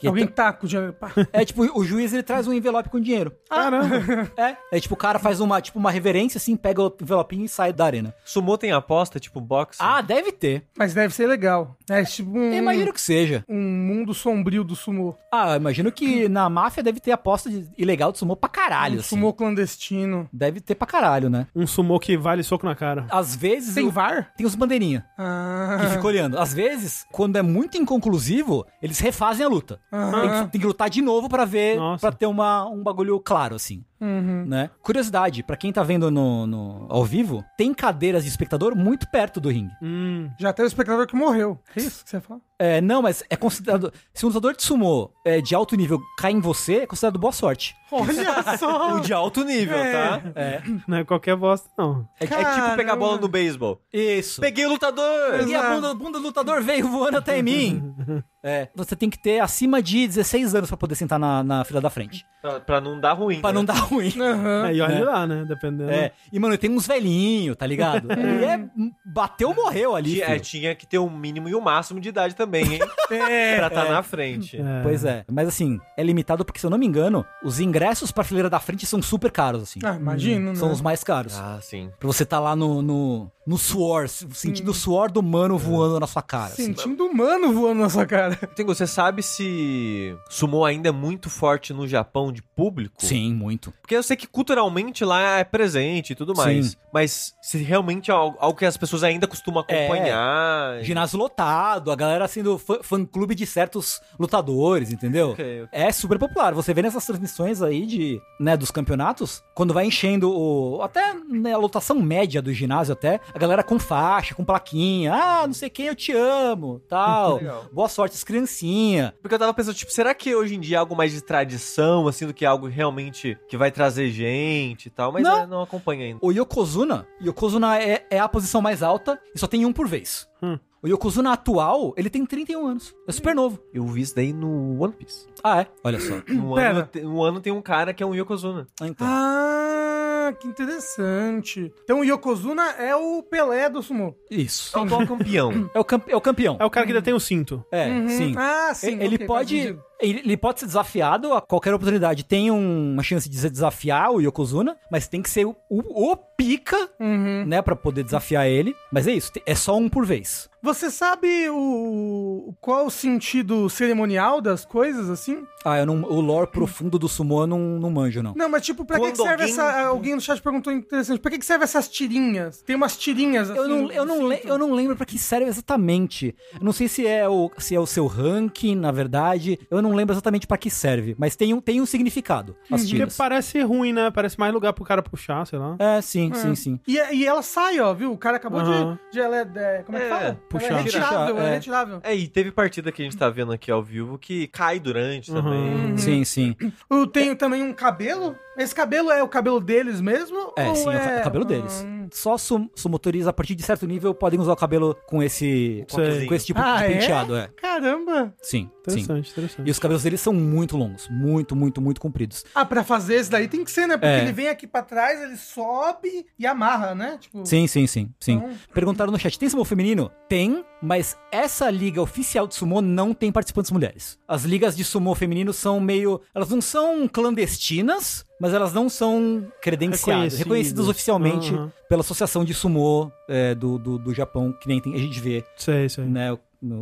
Que é
Alguém tá com o dinheiro. Pá.
é tipo, o juiz ele traz um envelope com dinheiro.
Caramba.
É. É tipo, o cara faz uma, tipo, uma reverência assim, pega o envelopinho e sai da arena.
Sumô tem aposta, tipo boxe.
Ah, deve ter.
Mas deve ser legal. É tipo um,
Eu imagino que seja.
um mundo sombrio do sumô.
Ah, eu imagino que na máfia deve ter aposta de- ilegal de sumô pra caralho,
um
assim.
sumô clandestino.
Deve ter pra caralho, né?
Um sumô que vale soco na cara.
Às vezes
Tem
o-
VAR?
tem os bandeirinha que
Ah.
ficam olhando. Às vezes, quando é muito inconclusivo, eles refazem a luta.
Aham.
Tem, que, tem que lutar de novo pra ver, pra ter uma, um bagulho claro, assim.
Uhum.
Né? Curiosidade, pra quem tá vendo no, no- ao vivo, tem cadeiras de espectador muito perto do ringue.
Hum.
Já teve o espectador que morreu. É isso que você fala?
É, não, mas é considerado. Se um lutador de sumô é, de alto nível cai em você, é considerado boa sorte.
Olha só!
O de alto nível, tá?
É.
Não é qualquer bosta, não.
É, é tipo pegar a bola no beisebol.
Isso.
Peguei o lutador!
Peguei a
Exato.
bunda, bunda do lutador, veio voando até em mim. É, você tem que ter acima de 16 anos pra poder sentar na, na fila da frente.
Pra, pra não dar ruim.
Pra
né?
não dar ruim.
Aham.
É, e olha
É.
lá, né? Dependendo.
É, e mano, tem uns velhinhos, tá ligado? e é, bateu, morreu ali.
Tinha, é, tinha que ter um mínimo e um máximo de idade também, hein?
É.
pra estar na frente.
É.
Pois é, mas assim, é limitado porque, se eu não me engano, os ingressos pra fileira da frente são super caros, assim.
Ah, imagino,
São
né?
os mais caros.
Ah, sim.
Pra você tá lá no, no, no suor, sentindo o suor do mano voando na sua cara. assim.
Sentindo humano voando na sua cara.
Tengo, você sabe se sumo ainda é muito forte no Japão de público?
Sim, muito.
Porque eu sei que culturalmente lá é presente e tudo mais.
Sim.
Mas se realmente é algo, algo que as pessoas ainda costumam
É.
acompanhar.
Ginásio lotado, a galera sendo fã- fã-clube de certos lutadores, entendeu?
Ok, ok.
É super popular. Você vê nessas transmissões aí de, né, dos campeonatos, quando vai enchendo o. Até né, a lotação média do ginásio, até, a galera com faixa, com plaquinha. Ah, não sei quem, eu te amo. Tal.
Legal.
Boa sorte, as criancinha.
Porque eu tava pensando, tipo, será que hoje em dia é algo mais de tradição, assim, do que algo realmente que vai trazer gente e tal? Mas
Não.
é, não acompanha ainda.
O Yokozuna, Yokozuna é, é a posição mais alta e só tem um por vez.
Hum.
O Yokozuna atual, ele tem 31 anos. É super novo.
Eu vi isso daí no One Piece.
Ah, é? Olha só.
No
Pera.
ano, no ano tem um cara que é um Yokozuna.
Então.
Ah, que interessante. Então o Yokozuna é o Pelé do sumo.
Isso.
É o campeão.
É o, é o campeão.
É o cara que ainda tem o cinto.
É,
Uhum.
sim.
Ah, sim.
ele
ok, faz
pode. Ele, ele pode ser desafiado a qualquer oportunidade. Tem um- uma chance de desafiar o Yokozuna, mas tem que ser o, o, o pica,
Uhum.
né, Pra poder desafiar ele. Mas é isso, é só um por vez.
Você sabe o qual o sentido cerimonial das coisas, assim?
Ah, eu não, o lore profundo do sumo eu não, não manjo, não.
Não, mas tipo, pra que,
Quando
que serve
alguém-
essa... Alguém no chat perguntou interessante. Pra que, que serve essas tirinhas? Tem umas tirinhas, assim...
Eu não, eu, não le- eu não lembro pra que serve exatamente. Eu não sei se é o, se é o seu ranking, na verdade. Eu não lembro exatamente pra que serve. Mas tem um, tem um significado, as
Porque
tiras.
parece ruim, né? Parece mais lugar pro cara puxar, sei lá.
É, sim,
É.
sim, sim.
E, e ela sai, ó, viu? O cara acabou
Aham.
de, de... Ela é... é- Como é que
É,
fala?
puxar.
Ela é retirável, é
É.
retirável.
É, e teve partida que a gente tá vendo aqui ao vivo que cai durante
Uhum.
também.
Sim, sim.
Eu tenho também um cabelo. Esse cabelo é o cabelo deles mesmo?
É,
ou
sim, é o é o cabelo deles.
Hum.
Só sum, sumotores a partir de certo nível podem usar o cabelo com esse, com esse tipo
Ah,
de
é?
penteado, é.
Caramba!
Sim, sim.
Interessante, interessante.
E os cabelos deles são muito longos, muito, muito, muito compridos.
Ah, pra fazer esse daí tem que ser, né? Porque
É.
ele vem aqui pra trás, ele sobe e amarra, né? Tipo,
Sim, sim, sim, sim.
Então-
Perguntaram no chat, tem sumo feminino? Tem, mas essa liga oficial de sumo não tem participantes mulheres. As ligas de sumo feminino são meio... Elas não são clandestinas, mas elas não são credenciadas,
Reconhecidas.
reconhecidas oficialmente
Aham.
pela Associação de Sumo é, do, do, do Japão, que nem tem- a gente vê,
Sei, sei.
né?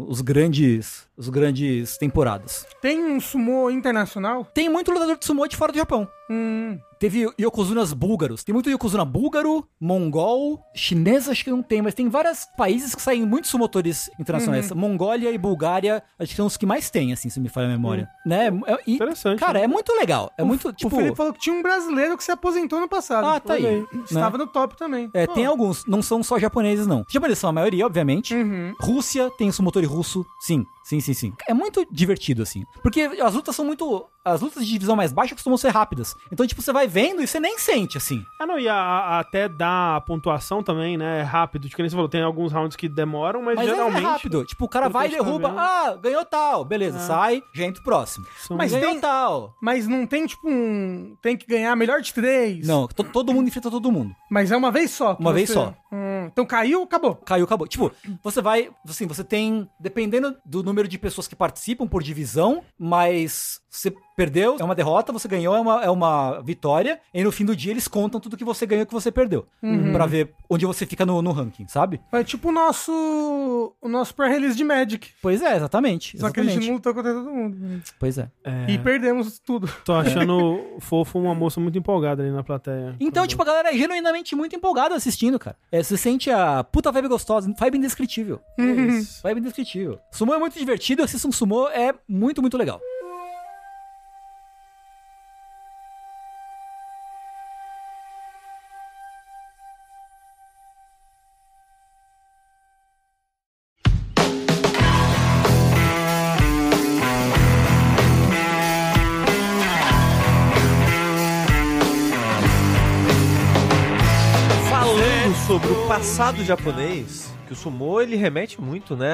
Os grandes, os grandes temporadas.
Tem um sumô internacional?
Tem muito lutador de sumo de fora do Japão.
Hum.
Teve Yokozunas búlgaros. Tem muito Yokozuna búlgaro, mongol, chinês acho que não tem, mas tem vários países que saem muitos sumotores internacionais. Mongólia e Bulgária, acho que são os que mais tem, assim, se me falha a memória. Né? É- e,
Interessante,
Cara,
né?
é muito legal. É muito,
o
tipo...
Felipe falou que tinha um brasileiro que se aposentou no passado.
Ah, tá aí. Né?
Estava no top também.
É,
Pô.
tem alguns, não são só japoneses, não. Os japoneses são a maioria, obviamente.
Uhum.
Rússia tem sumotori russo, sim. Sim, sim, sim. É muito divertido, assim. Porque as lutas são muito. As lutas de divisão mais baixa costumam ser rápidas. Então, tipo, você vai vendo e você nem sente, assim.
Ah, não, e a- a- até dar a pontuação também, né? É rápido. Tipo, nem você falou, tem alguns rounds que demoram, mas,
Mas é-
geralmente.
é rápido. Tipo, o cara vai e
tá
derruba. ah, ganhou tal. Beleza,
É.
sai, já entra o próximo.
São-
Mas
ganhou
tem-
tal.
Mas não tem, tipo, um. Tem que ganhar melhor de três.
Não, to- todo mundo enfrenta todo mundo.
Mas é uma vez só.
Uma vez
você-
só.
Hum, então caiu, acabou.
Caiu, acabou. Tipo, você vai. Assim, você tem. Dependendo do número de pessoas que participam por divisão, mas você perdeu, é uma derrota, você ganhou, é uma, é uma vitória. E no fim do dia eles contam tudo que você ganhou e que você perdeu. Pra ver onde você fica no, no ranking, sabe?
É tipo o nosso. O nosso pré-release de Magic.
Pois é, exatamente.
Só que a gente
exatamente.
não lutou contra todo mundo.
Pois é.
É,
E perdemos tudo.
Tô achando fofo uma moça muito empolgada ali na plateia.
Então, tipo, a galera é genuinamente muito empolgada assistindo, cara. É, você sente a puta vibe gostosa, vibe indescritível.
Isso.
Vibe indescritível. Sumo é muito divertido, assistir um sumo é muito, muito legal.
Falando sobre o passado japonês, que o sumô ele remete muito, né,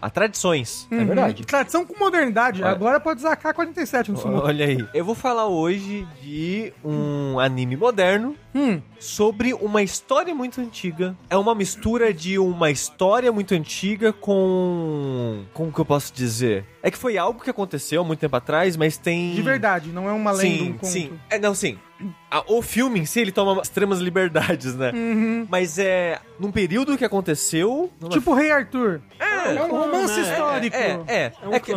a tradições.
É verdade.
Uhum. Tradição com modernidade.
Olha.
Agora pode usar AK-47 no sumo.
Olha aí. Eu vou falar hoje de um anime moderno
Hum,
sobre uma história muito antiga. É uma mistura de uma história muito antiga com. Como que eu posso dizer? É que foi algo que aconteceu há muito tempo atrás, mas tem.
de verdade, não é uma lenda,
Sim,
um conto.
sim. É, não, sim. A- o filme em si, ele toma extremas liberdades, né?
Uhum.
Mas é num período que aconteceu. Numa-
Tipo Rei Arthur.
é,
É um romance
né?
histórico.
é, é,
É um
é, que-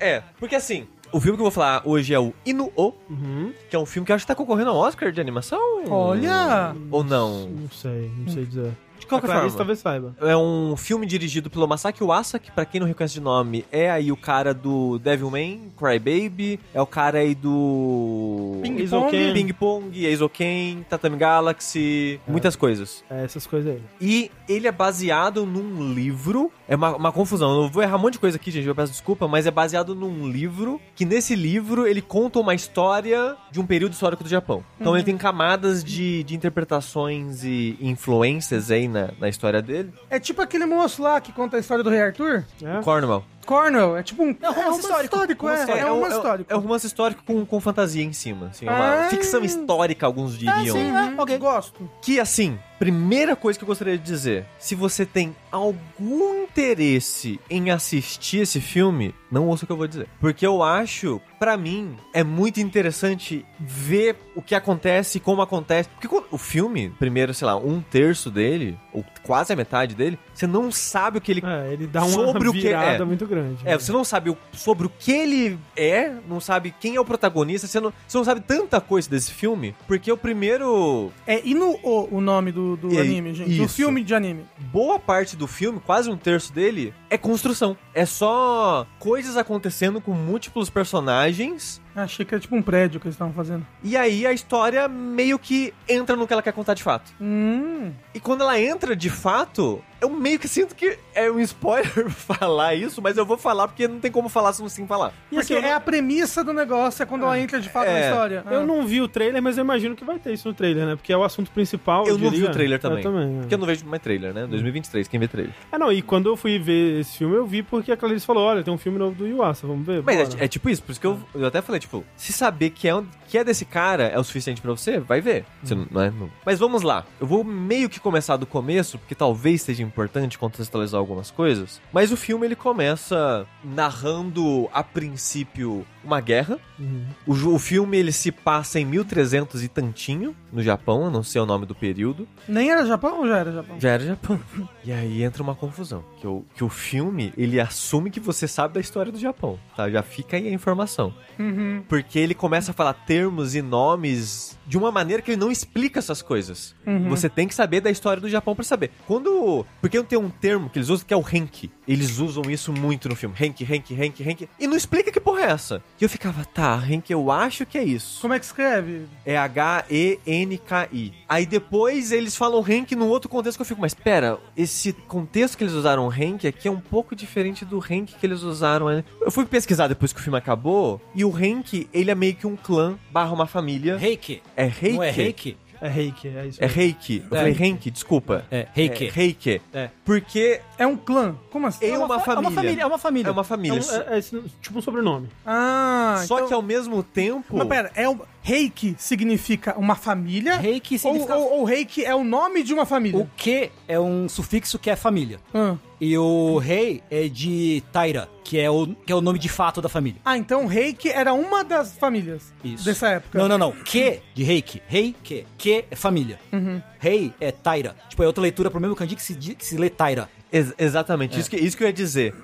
é, porque assim, o filme que eu vou falar hoje é o Inu-O,
Uhum.
que é um filme que eu acho que tá concorrendo ao Oscar de animação.
Olha!
Ou não?
Não sei, não sei dizer.
De
A
qualquer
Clarice
forma.
talvez saiba.
É um filme dirigido pelo Masaki Uasa, que pra quem não reconhece de nome, é aí o cara do Devilman, Crybaby, é o cara aí do...
Ping
Eizou
Pong.
Ken.
Ping Pong, Eizoken, Tatami Galaxy, muitas coisas.
É, essas coisas aí.
E ele é baseado num livro. É uma, uma confusão. Eu vou errar um monte de coisa aqui, gente. Eu peço desculpa, mas é baseado num livro. Que nesse livro ele conta uma história de um período histórico do Japão. Então ele tem camadas de, de interpretações e influências aí na, na história dele.
É tipo aquele moço lá que conta a história do Rei Arthur.
É?
Cornwall.
Cornell, é tipo um.
É um romance histórico.
é.
Romance
É, um romance
é,
histórico.
é um romance histórico com, com fantasia em cima. Assim, é uma
Ah.
ficção histórica, alguns diriam.
sim, é, ok.
Gosto.
Que assim, primeira coisa que eu gostaria de dizer: se você tem algum interesse em assistir esse filme, não ouça o que eu vou dizer. Porque eu acho, pra mim, é muito interessante ver o que acontece e como acontece. Porque o filme, primeiro, sei lá, um terço dele, ou quase a metade dele, você não sabe o que ele.
É, ele dá uma
Sobre o que-
virada
é.
muito grande.
É, você não sabe o- sobre o que ele é, não sabe quem é o protagonista, você não, você não sabe tanta coisa desse filme, porque o primeiro
É Inu-O o nome do, do anime, gente. Do
isso.
filme de anime.
boa parte do filme, quase um terço dele, é construção. É só coisas acontecendo com múltiplos personagens.
Achei que era tipo um prédio que eles estavam fazendo.
E aí a história meio que entra no que ela quer contar de fato.
Hum.
E quando ela entra de fato, eu meio que sinto que é um spoiler falar isso, mas eu vou falar porque não tem como falar sem sem falar.
E
Porque
assim, eu,
é a premissa do negócio, é quando ela entra de fato
É.
na história.
eu
Ah.
não vi o trailer, mas eu imagino que vai ter isso no trailer, né? Porque é o assunto principal.
Eu não vi
diria.
o trailer também.
Eu também. é.
Porque eu não vejo mais trailer, né? 2023, quem vê trailer.
Ah, não, e quando eu fui ver esse filme, eu vi porque a Clarice falou: olha, tem um filme novo do Yuasa, vamos ver?
Mas é, é tipo isso, por isso que eu, eu até falei, tipo, se saber que é, um- que é desse cara é o suficiente pra você, vai ver. Você não, não é, não- Mas vamos lá. Eu vou meio que começar do começo, porque talvez seja importante contextualizar algumas coisas. Mas o filme ele começa narrando a princípio uma guerra.
Uhum.
O, o filme ele se passa em 1300 e tantinho no Japão, eu não sei o nome do período.
Nem era Japão ou já era Japão?
Já era Japão. E aí entra uma confusão. Que o, que o filme, ele assume que você sabe da história do Japão, tá? Já fica aí a informação.
Uhum.
Porque ele começa a falar termos e nomes de uma maneira que ele não explica essas coisas.
Uhum.
Você tem que saber da história do Japão pra saber. Quando... Porque tem um termo que eles usam que é o Henki. Eles usam isso muito no filme. Henki, Henki, Henki, Henki. E não explica que porra é essa. E eu ficava, tá, Henki, eu acho que é isso.
Como é que escreve?
É H-E-N-K-I. Aí depois eles falam Henk num outro contexto que eu fico, mas pera, esse contexto que eles usaram Henk aqui é um pouco diferente do Henk que eles usaram. né? Eu fui pesquisar depois que o filme acabou, e o Henk, ele é meio que um clã barra uma família.
Reiki.
É Reiki?
Não é reiki?
É reiki, é isso.
É. Reiki. Eu
É.
falei Henk, desculpa.
É, reiki.
É Reiki.
É.
Porque
É um clã. Como assim?
É uma
fa- É uma
família.
família. É uma família.
é uma
É,
família.
um- é- é esse- tipo um sobrenome.
Ah,
Só
então...
que ao mesmo tempo...
Mas pera, é o... Reiki significa uma família?
Reiki
Ou,
significa...
ou, ou reiki é o nome de uma família?
O que é um sufixo que é família.
Ah.
E o rei é de Taira, que é o, que é o nome de fato da família.
Ah, então reiki era uma das famílias
Isso.
dessa época.
Não, não, não. Que de reiki. Rei, que. Que é família.
Uhum.
Rei é Taira. Tipo, é outra leitura pro mesmo kanji que se, que se lê Taira.
Ex- exatamente, isso, que, isso que eu ia dizer.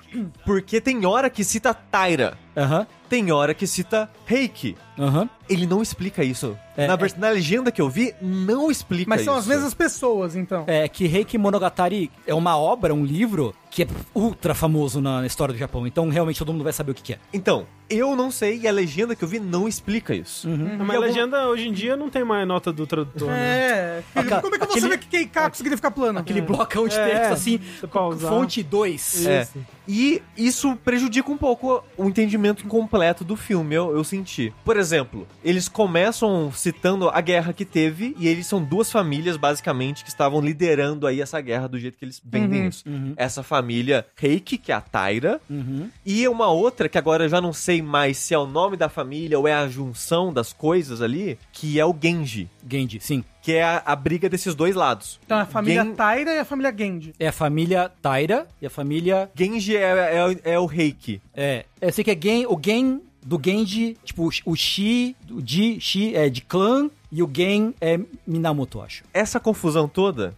Porque tem hora que cita Taira,
Aham.
tem hora que cita Reiki.
Aham.
Ele não explica isso.
É,
na,
é.
na legenda que eu vi, não explica
Mas
isso.
são as mesmas pessoas, então.
É que Reiki Monogatari é uma obra, um livro, que é ultra famoso na história do Japão. Então, realmente, todo mundo vai saber o que, que é.
Então, eu não sei e a legenda que eu vi não explica isso.
Uhum.
Mas a legenda hoje em dia não tem mais nota do tradutor, né?
É.
Aca-
Como é que eu vou
aquele-
saber que Keikaku significa plano?
Aquele blocão de
É,
texto assim, com
pausar.
fonte 2.
É. E isso prejudica um pouco o entendimento completo do filme, eu, eu senti. Por exemplo, eles começam citando a guerra que teve, e eles são duas famílias, basicamente, que estavam liderando aí essa guerra do jeito que eles vendem
Uhum,
isso. Essa família Reiki, que é a Taira,
Uhum.
e uma outra, que agora eu já não sei mais se é o nome da família ou é a junção das coisas ali, que é o Genji.
Genji, sim.
Que é a, a briga desses dois lados.
Então a família
Gen-
Taira e a família Genji.
É a família Taira e a família.
Genji é, é, é o Reiki.
É. Eu sei que é Gen, o Gen do Genji, tipo, o- o Shi, o Ji, Shi é de clã e o Gen é Minamoto, acho.
Essa confusão toda,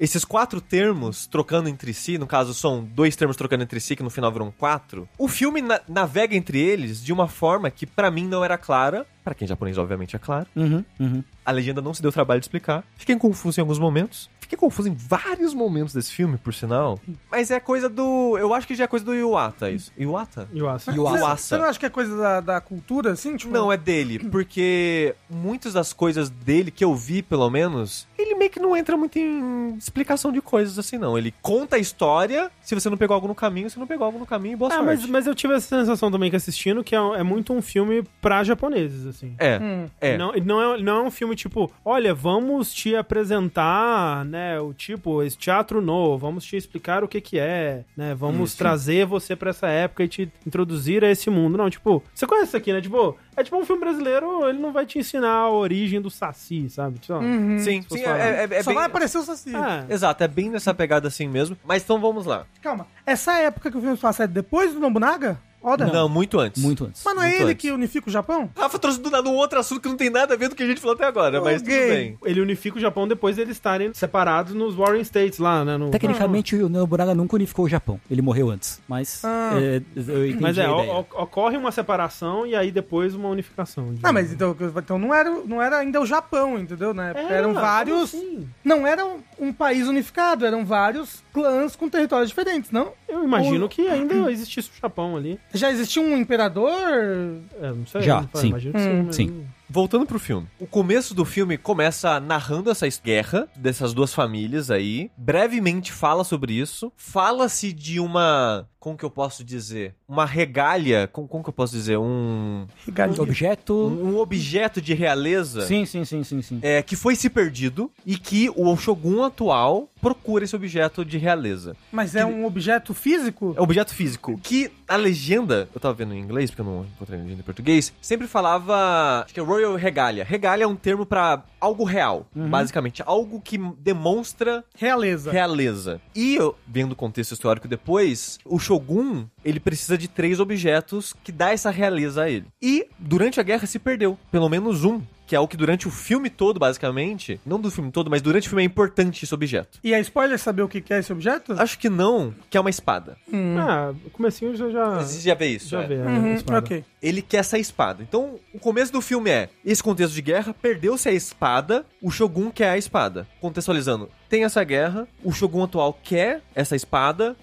esses quatro termos trocando entre si, no caso são dois termos trocando entre si, que no final viram quatro, o filme na- navega entre eles de uma forma que pra mim não era clara. Pra quem é japonês, obviamente, é claro.
Uhum. Uhum.
A legenda não se deu trabalho de explicar. Fiquei confuso em alguns momentos. Fiquei confuso em vários momentos desse filme, por sinal. Mas é coisa do. Eu acho que já é coisa do Iwata, isso. Iwata?
Yuasa.
Yuasa.
Você, você não acha que é coisa da, da cultura, assim? Tipo,
Não, é dele, porque muitas das coisas dele que eu vi, pelo menos, ele meio que não entra muito em explicação de coisas assim, não. Ele conta a história, se você não pegou algo no caminho, você não pegou algo no caminho, boa
Ah,
sorte.
mas, mas eu tive essa sensação também que assistindo, que é, é muito um filme pra japoneses, assim.
É,
Hum.
é.
Não, não, é, não é um filme tipo, olha, vamos te apresentar, né, o tipo, esse teatro novo, vamos te explicar o que que é, né, vamos
Isso.
trazer você pra essa época e te introduzir a esse mundo. Não, tipo, você conhece isso aqui, né, tipo, é tipo um filme brasileiro, ele não vai te ensinar a origem do Saci, sabe? Tipo,
Uhum.
Sim, sim, é, é- é
Só
bem...
vai aparecer o Saci.
ah,
Exato, é bem nessa pegada assim mesmo. Mas então vamos lá.
Calma, essa época que o filme se passa é depois do Nobunaga? Oda?
Não, muito antes.
Muito antes.
Mas não é
muito
ele
antes.
que unifica o Japão?
Rafa trouxe do nada um outro assunto que não tem nada a ver do que a gente falou até agora, mas tudo bem.
ele unifica o Japão depois de eles estarem separados nos Warring States lá, né? No...
Tecnicamente, o Nobunaga nunca unificou o Japão. Ele morreu antes. Mas
Ah.
é, eu entendi
Mas é,
a
o-
ideia.
o- ocorre uma separação e aí depois uma unificação.
Ah, mas então, então não, era, não era ainda o Japão, entendeu? Né?
É,
eram vários.
assim?
Não era um, um país unificado, eram vários clãs com territórios diferentes, não?
Eu imagino
O-
que ainda existisse o Japão ali.
Já existia um imperador?
É, não sei.
Já, sim.
Imagino que
Hum,
sim.
sim.
Voltando pro filme. O começo do filme começa narrando essa guerra dessas duas famílias aí. Brevemente fala sobre isso. Fala-se de uma. Como que eu posso dizer? Uma regalha. Como, como que eu posso dizer? Um.
Regalia.
Objeto.
Um um objeto de realeza.
Sim, sim, sim, sim, sim.
É, que foi se perdido e que o Shogun atual procura esse objeto de realeza.
Mas é um objeto físico?
É um objeto físico. Que a legenda, eu tava vendo em inglês, porque eu não encontrei a legenda em português, sempre falava. Acho que é Royal Regalia. Regalia é um termo pra algo real, basicamente. Algo que demonstra
Realeza.
realeza. E, eu, vendo o contexto histórico depois, o Shogun, ele precisa de três objetos que dá essa realeza a ele. E, durante a guerra, se perdeu. Pelo menos um. Que é o que durante o filme todo, basicamente, não do filme todo, mas durante o filme é importante esse objeto.
E é spoiler saber o que é esse objeto?
Acho que não, que é uma espada.
Ah, o comecinho já já,
Você já vê isso?
já
é.
vê. a
Uhum,
espada.
ok.
Ele quer essa espada. Então, o começo do filme é: esse contexto de guerra, perdeu-se a espada, o Shogun quer a espada. Contextualizando, tem essa guerra, o Shogun atual quer essa espada.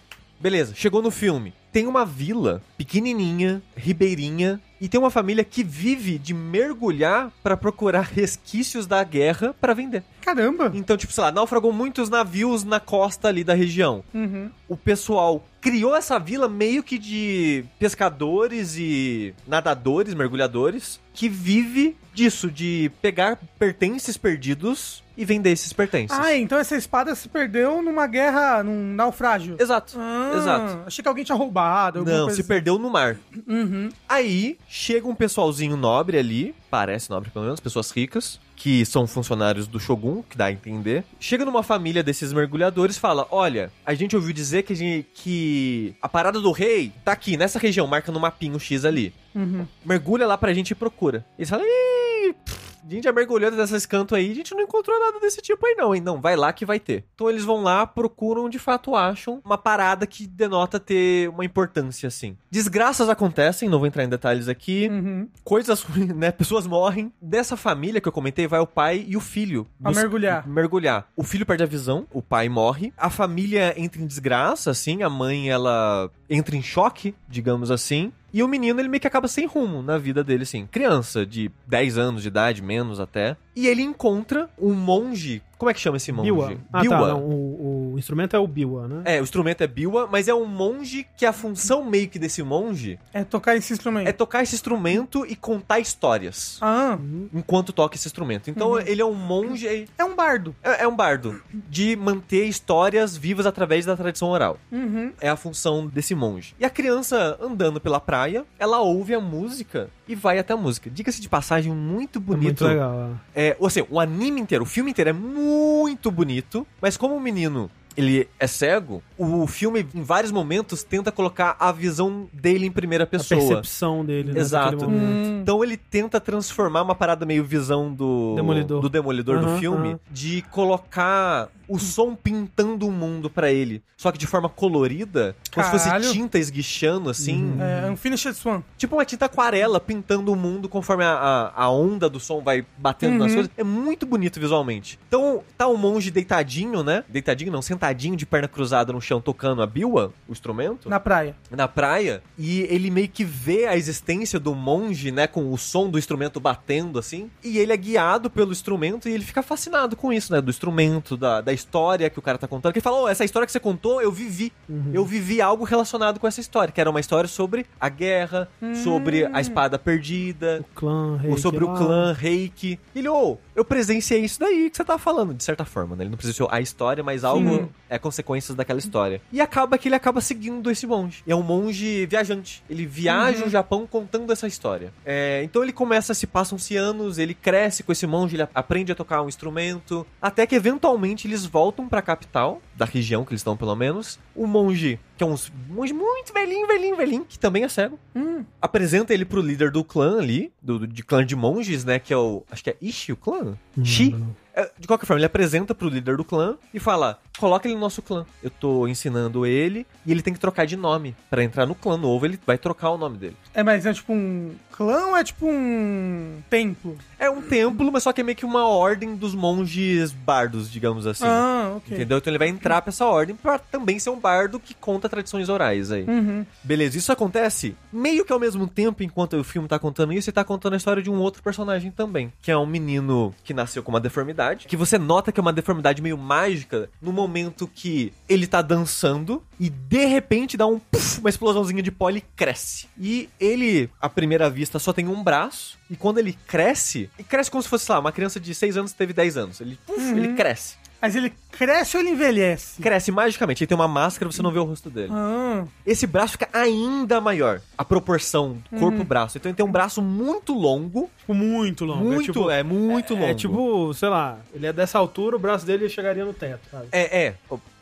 Beleza, chegou no filme. Tem uma vila pequenininha, ribeirinha, e tem uma família que vive de mergulhar pra procurar resquícios da guerra pra vender.
Caramba.
Então, tipo, sei lá, naufragou muitos navios na costa ali da região
Uhum.
o pessoal criou essa vila meio que de pescadores e nadadores, mergulhadores, que vive disso, de pegar pertences perdidos e vender esses pertences.
Ah, então essa espada se perdeu numa guerra, num naufrágio.
Exato,
Ah,
exato.
Achei que alguém tinha roubado.
Não, se
assim.
perdeu no mar.
Uhum.
Aí chega um pessoalzinho nobre ali, parece nobre pelo menos, pessoas ricas, que são funcionários do Shogun, que dá a entender. Chega numa família desses mergulhadores e fala: Olha, a gente ouviu dizer que a, gente- que a parada do rei tá aqui, nessa região, marca no mapinho X ali.
Uhum.
Mergulha lá pra gente e procura. Eles falam: Ih, pff, a gente já mergulhou desses cantos aí, a gente não encontrou nada desse tipo aí não, hein? Não, vai lá que vai ter. Então eles vão lá, procuram, de fato acham uma parada que denota ter uma importância, assim. Desgraças acontecem, não vou entrar em detalhes aqui.
Uhum.
Coisas ruins, né? Pessoas morrem. Dessa família que eu comentei, vai o pai e o filho.
A mergulhar.
Mergulhar. O filho perde a visão, o pai morre. A família entra em desgraça, assim. A mãe, ela entra em choque, digamos assim. E o menino, ele meio que acaba sem rumo na vida dele, assim. Criança de 10 anos de idade, menos até. E ele encontra um monge. Como é que chama esse monge?
Biwa. Ah,
Biwa.
tá. Não, o, o instrumento é o biwa, né?
É, o instrumento é biwa, mas é um monge que a função meio que desse monge
É tocar esse instrumento.
é tocar esse instrumento e contar histórias
Ah,
enquanto toca esse instrumento. Então ele é um monge, é,
é um bardo.
é um bardo de manter histórias vivas através da tradição oral.
Uhum.
É a função desse monge. E a criança andando pela praia, ela ouve a música e vai até a música. Diga-se de passagem, muito
É
bonito.
muito legal. é.
É, ou seja, o anime inteiro, o filme inteiro é muito bonito, mas como o menino ele é cego, o filme em vários momentos tenta colocar a visão dele em primeira
A
pessoa.
percepção dele, né?
Exato.
Hum.
Então ele tenta transformar uma parada meio visão do
Demolidor.
do, demolidor do
Aham,
filme,
aham.
de colocar o som pintando o mundo pra ele, só que de forma colorida, como se fosse tinta esguichando assim,
É Unfinished Swan.
Tipo uma tinta aquarela pintando o mundo conforme a, a, a onda do som vai batendo nas
Uhum.
coisas. É muito bonito visualmente. Então, tá o monge deitadinho, né? Deitadinho não, sentadinho de perna cruzada no chão tocando a biwa, o instrumento, na,
Na praia.
praia. E ele meio que vê a existência do monge, né? Com o som do instrumento batendo assim. E ele é guiado pelo instrumento e ele fica fascinado com isso, né? Do instrumento, da, da história que o cara tá contando. Que ele fala: Ô, essa história que você contou, eu vivi. Eu vivi algo relacionado com essa história, que era uma história sobre a guerra, sobre a espada perdida,
O clã,
ou
reiki
sobre o
lá.
clã Reiki. Ele, ô, eu presenciei isso daí que você tá falando, de certa forma, né? Ele não presenciou a história, mas algo é consequências daquela história. E acaba que ele acaba seguindo esse monge. E é um monge viajante. Ele viaja o Japão contando essa história. É, então ele começa, se passam-se anos, ele cresce com esse monge, ele aprende a tocar um instrumento, até que eventualmente eles voltam pra capital, da região que eles estão pelo menos. O monge, que é um monge muito velhinho, velhinho, velhinho, que também é cego,
Hum.
apresenta ele pro líder do clã ali, do, do- de clã de monges, né? Que é o. Acho que é Ishi o clã? Shi?
não.
É, de qualquer forma, ele apresenta pro líder do clã e fala: coloca ele no nosso clã. Eu tô ensinando ele e ele tem que trocar de nome. Pra entrar no clã novo, ele vai trocar o nome dele.
É, mas é tipo um clã ou é tipo um templo?
É um templo, mas só que é meio que uma ordem dos monges bardos, digamos assim.
Ah, ok.
Entendeu? Então ele vai entrar pra essa ordem pra também ser um bardo que conta tradições orais aí.
Uhum.
Beleza, isso acontece meio que ao mesmo tempo, enquanto o filme tá contando isso, e tá contando a história de um outro personagem também. Que é um menino que nasceu com uma deformidade. Que você nota que é uma deformidade meio mágica no momento que ele tá dançando e de repente dá um puff, uma explosãozinha de pó e ele cresce. E ele, à primeira vista, só tem um braço. E quando ele cresce, e cresce como se fosse, sei lá, uma criança de 6 anos que teve 10 anos. Ele, puff, ele cresce.
Mas ele cresce ou ele envelhece?
Cresce magicamente. Ele tem uma máscara, você não vê o rosto dele
Ah,
esse braço fica ainda maior. A proporção corpo-braço. Então ele tem um braço muito longo.
Tipo, muito longo.
muito,
é, tipo,
é muito longo.
É tipo, sei lá, ele é dessa altura, o braço dele chegaria no teto, sabe?
É, é.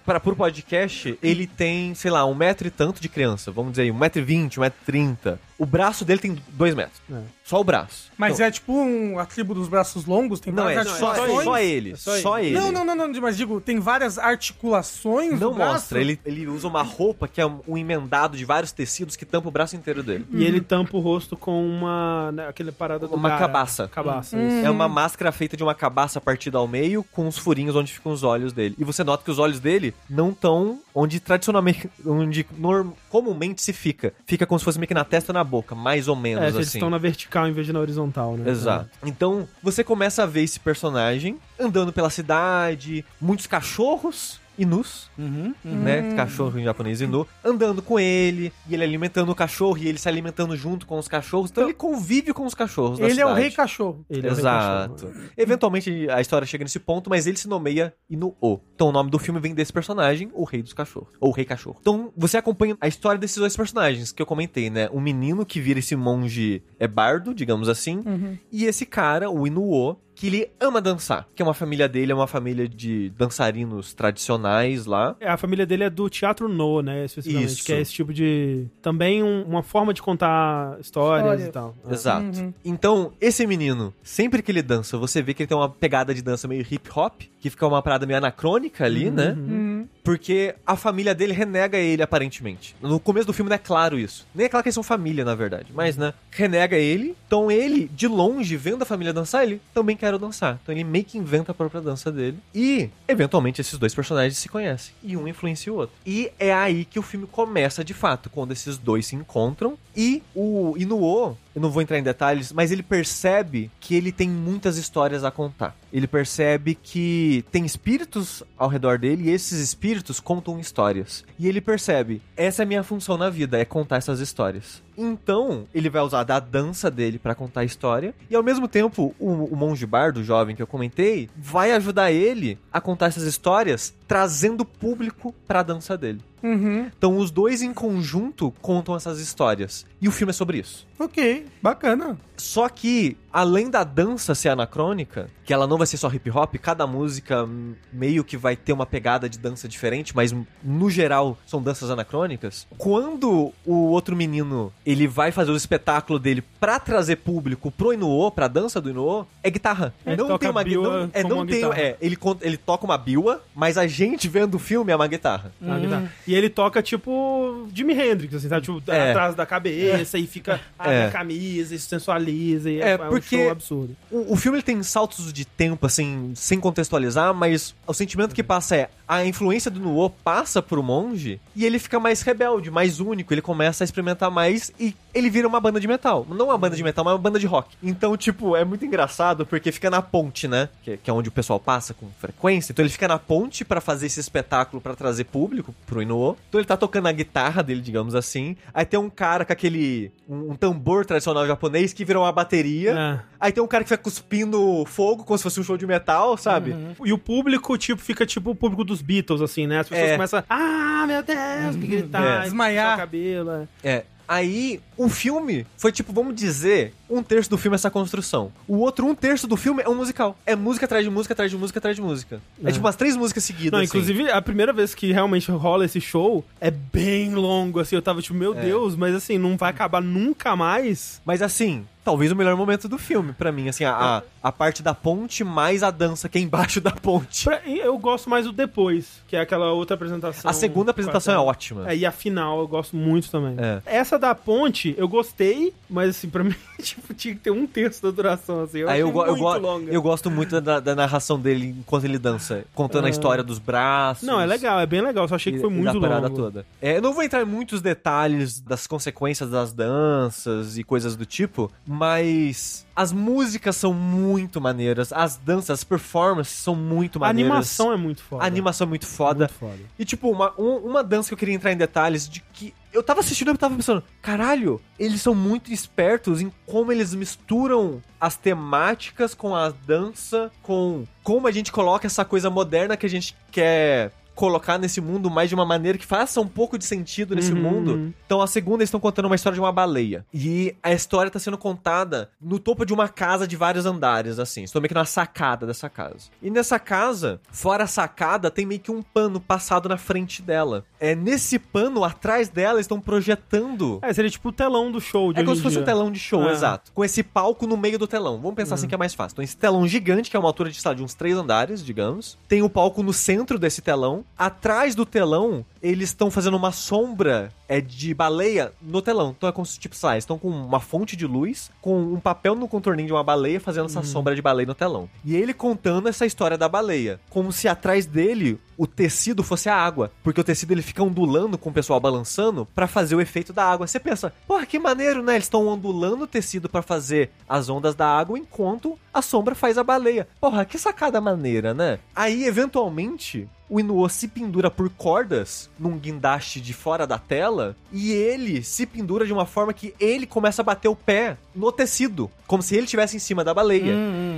Para pro podcast, ele tem, sei lá, um metro e tanto de criança. Vamos dizer aí, um metro e vinte, um metro e trinta. O braço dele tem dois metros.
É.
Só o braço.
mas
Então,
é tipo um, a tribo dos braços longos? Tem
Não, é só,
articulações?
só ele.
É só
Só,
ele.
ele.
Não, não, não, não, mas digo, tem várias articulações
Não mostra. Ele, ele usa uma roupa que é um emendado de vários tecidos que tampa o braço inteiro dele.
E ele tampa o rosto com uma. Né, aquele parada do
Uma
gara.
cabaça.
Cabaça,
Hum.
isso.
É uma máscara feita de uma cabaça partida ao meio com os furinhos onde ficam os olhos dele. E você nota que os olhos dele não estão onde tradicionalmente, onde norm- comumente se fica. Fica como se fosse meio que na testa ou na boca, mais ou menos
É, eles
assim.
estão na vertical em vez de na horizontal, né?
Exato. Então, você começa a ver esse personagem andando pela cidade, muitos cachorros inus,
Uhum,
né? Cachorro em japonês inu, andando com ele, e ele alimentando o cachorro, e ele se alimentando junto com os cachorros. Então, ele convive com os cachorros da
Ele é o rei cachorro.
Ele é o rei
Exato.
cachorro.
Eventualmente a história chega nesse ponto, mas ele se nomeia Inu-O. Então o nome do filme vem desse personagem, o Rei dos Cachorros. Ou o Rei Cachorro. Então você acompanha a história desses dois personagens que eu comentei, né? Um menino que vira esse monge é bardo, digamos assim, e esse cara, o Inu-O, que ele ama dançar. Que é uma família dele, é uma família de dançarinos tradicionais lá.
É, a família dele é do teatro no, né? Especificamente.
Isso.
Que é esse tipo de. Também um- uma forma de contar histórias,
Histórias.
e tal. É.
Exato.
Uhum.
Então, esse menino, sempre que ele dança, você vê que ele tem uma pegada de dança meio hip hop, que fica uma parada meio anacrônica ali, né?
Uhum.
Porque a família dele renega ele, aparentemente. No começo do filme não é claro isso. Nem é claro que eles são família, na verdade. Mas, né? Renega ele. Então ele, de longe, vendo a família dançar, ele também quer dançar. Então ele meio que inventa a própria dança dele. E, eventualmente, esses dois personagens se conhecem. E um influencia o outro. E é aí que o filme começa, de fato. Quando esses dois se encontram. E o Inuo, eu não vou entrar em detalhes, mas ele percebe que ele tem muitas histórias a contar. Ele percebe que tem espíritos ao redor dele. E esses espíritos espíritos contam histórias. E ele percebe, essa é a minha função na vida, é contar essas histórias. Então, ele vai usar da dança dele pra contar a história. E ao mesmo tempo, o, o monge bardo, jovem que eu comentei, vai ajudar ele a contar essas histórias, trazendo público pra dança dele.
Uhum.
Então, os dois em conjunto contam essas histórias. E o filme é sobre isso.
Ok, bacana.
Só que, além da dança ser anacrônica, que ela não vai ser só hip hop, cada música meio que vai ter uma pegada de dança diferente, mas no geral são danças anacrônicas. Quando o outro menino ele vai fazer o espetáculo dele pra trazer público pro Inuo, pra dança do Inuo, é guitarra.
Ele
não
toca
tem uma não, é, não
uma
tem,
guitarra.
é, ele ele toca uma biwa, mas a gente vendo o filme é uma guitarra.
Tá, guitarra. E ele toca tipo Jimi Hendrix, assim, sabe? Tipo,
É.
atrás da cabeça e fica abre
É.
a camisa e se sensualiza. E
É,
é,
porque-
um absurdo.
O, o filme ele tem saltos de tempo, assim, sem contextualizar, mas o sentimento que passa é a influência do Nuo passa pro monge e ele fica mais rebelde, mais único, ele começa a experimentar mais e ele vira uma banda de metal. Não uma banda de metal, mas uma banda de rock. Então, tipo, é muito engraçado porque fica na ponte, né? Que, que é onde o pessoal passa com frequência. Então ele fica na ponte pra fazer esse espetáculo pra trazer público pro Inuo. Então ele tá tocando a guitarra dele, digamos assim. Aí tem um cara com aquele. um, um tambor tradicional japonês que virou uma bateria.
É.
Aí tem um cara que fica cuspindo fogo como se fosse um show de metal, sabe?
E o público, tipo, fica tipo o público dos Beatles, assim, né? As pessoas
É.
começam, ah, meu Deus, que gritar,
É.
Desmaiar.
cabelo. é.
É. Aí, o filme foi tipo, vamos dizer, um terço do filme é essa construção. O outro um terço do filme é um musical. É música atrás de música, atrás de música, atrás de música. É,
É.
tipo umas três músicas seguidas.
Não,
assim.
inclusive, a primeira vez que realmente rola esse show é bem longo, assim. Eu tava tipo, meu
É.
Deus, mas assim, não vai acabar nunca mais.
Mas assim, talvez o melhor momento do filme, pra mim. Assim, a, a, a parte da ponte mais a dança que é embaixo da ponte.
Pra- eu gosto mais do depois, que é aquela outra apresentação.
A segunda apresentação é
Quarta-
ótima.
É, e a final eu gosto muito também.
É.
Essa da ponte, eu gostei, mas assim, pra mim, tipo, tinha que ter um terço da duração, assim. Eu
Aí eu, go- eu, go- eu gosto muito da, da narração dele enquanto ele dança, contando a
Ah.
história dos braços.
Não, é legal, é bem legal, só achei que foi muito
da
longo.
toda. É, eu não vou entrar em muitos detalhes das consequências das danças e coisas do tipo, mas as músicas são muito maneiras, as danças, as performances são muito
A
maneiras.
animação é muito foda.
A animação é muito foda.
Muito foda.
E tipo, uma, um- uma dança que eu queria entrar em detalhes de que eu tava assistindo e tava pensando, caralho, eles são muito espertos em como eles misturam as temáticas com a dança, com como a gente coloca essa coisa moderna que a gente quer colocar nesse mundo mais de uma maneira que faça um pouco de sentido nesse
Uhum.
mundo. Então a segunda eles estão contando uma história de uma baleia. E a história tá sendo contada no topo de uma casa de vários andares, assim. Estou meio que na sacada dessa casa. E nessa casa, fora a sacada, tem meio que um pano passado na frente dela. É nesse pano, atrás dela, estão projetando.
É, seria tipo o telão do show de
É como se fosse um telão de show,
É.
exato. Com esse palco no meio do telão. Vamos pensar assim que é mais fácil. Então, esse telão gigante, que é uma altura de, sei lá, de uns três andares, digamos. Tem o palco no centro desse telão. Atrás do telão, eles estão fazendo uma sombra é, de baleia no telão. Então é como se, tipo, sei lá, estão com uma fonte de luz, com um papel no contorninho de uma baleia, fazendo essa sombra de baleia no telão. E ele contando essa história da baleia. Como se atrás dele o tecido fosse a água. Porque o tecido ele fica ondulando com o pessoal balançando pra fazer o efeito da água. Você pensa, porra, que maneiro, né? Eles estão ondulando o tecido pra fazer as ondas da água enquanto a sombra faz a baleia. Porra, que sacada maneira, né? Aí, eventualmente, o Inuo se pendura por cordas num guindaste de fora da tela e ele se pendura de uma forma que ele começa a bater o pé no tecido, como se ele estivesse em cima da baleia.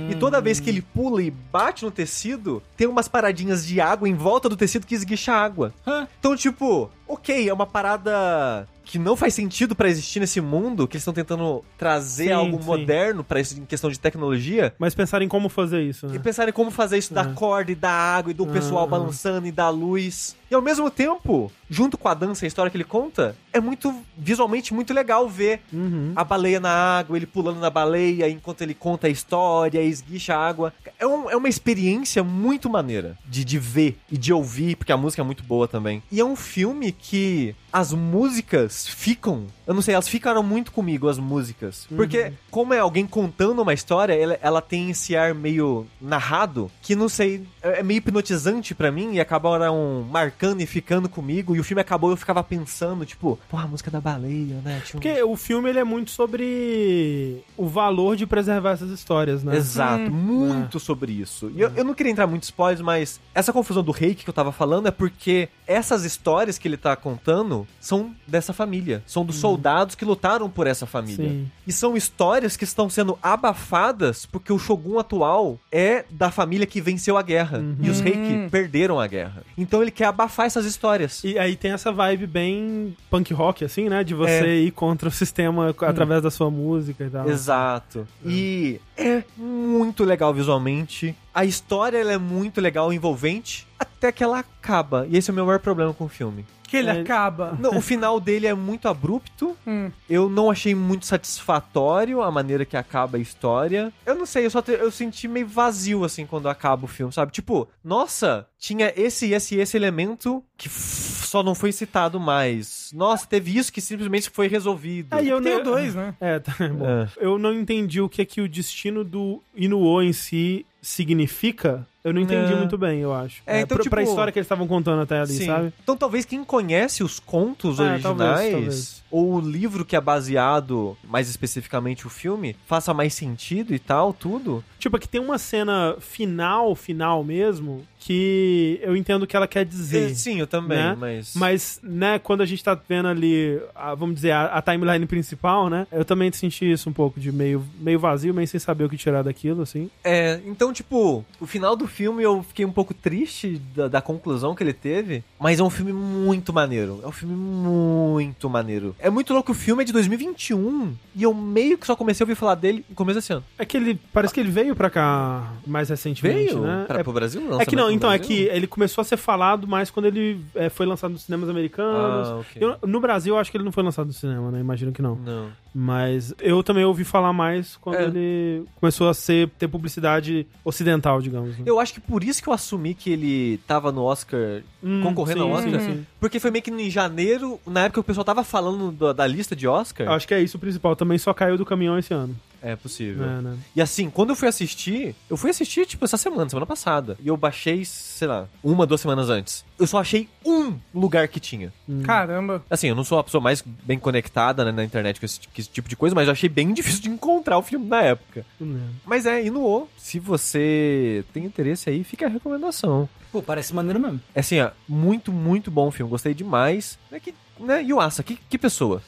E toda vez que ele pula e bate no tecido, tem umas paradinhas de água em volta do tecido que esguicha água. Então, tipo, ok, é uma parada que não faz sentido pra existir nesse mundo, que eles estão tentando trazer
Sim,
algo
sim.
moderno pra isso em questão de tecnologia.
Mas pensar em como fazer isso,
E
né?
pensar em como fazer isso da
É.
corda e da água e do pessoal balançando e da luz. E ao mesmo tempo, junto com a dança e a história que ele conta, é muito visualmente muito legal ver
Uhum.
a baleia na água, ele pulando na baleia enquanto ele conta a história, esguicha a água. É, um- é uma experiência muito maneira de, de ver e de ouvir, porque a música é muito boa também. E é um filme que, as músicas ficam. Eu não sei, elas ficaram muito comigo, as músicas. Porque, como é alguém contando uma história, ela, ela tem esse ar meio narrado, que não sei, é é meio hipnotizante pra mim e acabaram marcando e ficando comigo. E o filme acabou e eu ficava pensando, tipo, pô, a música da baleia, né? Tinha um-
Porque o filme ele é muito sobre o valor de preservar essas histórias, né?
Exato, muito sobre isso. E eu, eu não queria entrar muito em spoilers, mas essa confusão do reiki que eu tava falando é porque essas histórias que ele tá contando são dessa família. São dos soldados que lutaram por essa família.
Sim.
E são histórias que estão sendo abafadas porque o Shogun atual é da família que venceu a guerra. E os reiki perderam a guerra. Então ele quer abafar essas histórias.
E aí tem essa vibe bem punk rock, assim, né? De você
É.
ir contra o sistema através da sua música e tal.
Exato. E é muito legal visualmente. A história ela é muito legal, envolvente, até que ela acaba. E esse é o meu maior problema com o filme.
Que ele
É.
acaba.
Não, o final dele é muito abrupto.
Hum.
Eu não achei muito satisfatório a maneira que acaba a história. Eu não sei, eu só te- eu senti meio vazio assim quando acaba o filme, sabe? Tipo, nossa, tinha esse, esse e esse elemento que só não foi citado mais. Nossa, teve isso que simplesmente foi resolvido.
Aí eu
Tem
não-
o dois, né?
É, tá bom.
É.
Eu não entendi o que é que o destino do Inuo em si significa. Eu não entendi
É.
muito bem, eu acho.
É, então,
pra, pra
tipo-
história que eles estavam contando até ali,
Sim.
sabe?
Então talvez quem conhece os contos
É,
originais
talvez, talvez.
ou o livro que é baseado, mais especificamente o filme, faça mais sentido e tal, tudo.
Tipo, aqui tem uma cena final, final mesmo, que eu entendo o que ela quer dizer.
É, Sim, eu também,
né?
mas
Mas, né, quando a gente tá vendo ali, a- vamos dizer, a, a timeline principal, né? Eu também senti isso um pouco de meio, meio vazio, meio sem saber o que tirar daquilo, assim.
É, então, tipo, o final do filme eu fiquei um pouco triste da, da conclusão que ele teve, mas é um filme muito maneiro. É um filme muito maneiro. É muito louco, o filme é de 2021 e eu meio que só comecei a ouvir falar dele no começo desse ano.
É que ele, parece que ele veio pra cá mais recentemente,
Veio
né?
para
É
pro Brasil?
É que não,
no
então, é que ele começou a ser falado mais quando ele é, foi lançado nos cinemas americanos.
Ah, ok.
Eu- no Brasil, eu acho que ele não foi lançado no cinema, né? Imagino que não.
Não.
Mas eu também ouvi falar mais quando
É.
ele começou a ser, ter publicidade ocidental, digamos. né?
Eu acho que por isso que eu assumi que ele tava no Oscar
Hum,
concorrendo
sim,
ao Oscar.
sim, sim.
Porque foi meio que em janeiro, na época que o pessoal tava falando da, da lista de Oscar.
Eu acho que é isso o principal. Também só caiu do caminhão esse ano.
É possível.
né, né?
E assim, quando eu fui assistir, eu fui assistir, tipo, essa semana, semana passada. E eu baixei, sei lá, uma, duas semanas antes. Eu só achei um lugar que tinha.
Caramba.
Assim, eu não sou a pessoa mais bem conectada né, na internet com esse, com esse tipo de coisa, mas eu achei bem difícil de encontrar o filme na época.
Tudo bem.
Mas é, Inuo, se você tem interesse aí, fica a recomendação.
Pô, parece maneiro mesmo.
É assim, ó, muito, muito bom o filme. Gostei demais. É que, né, Yuasa, que, que pessoa?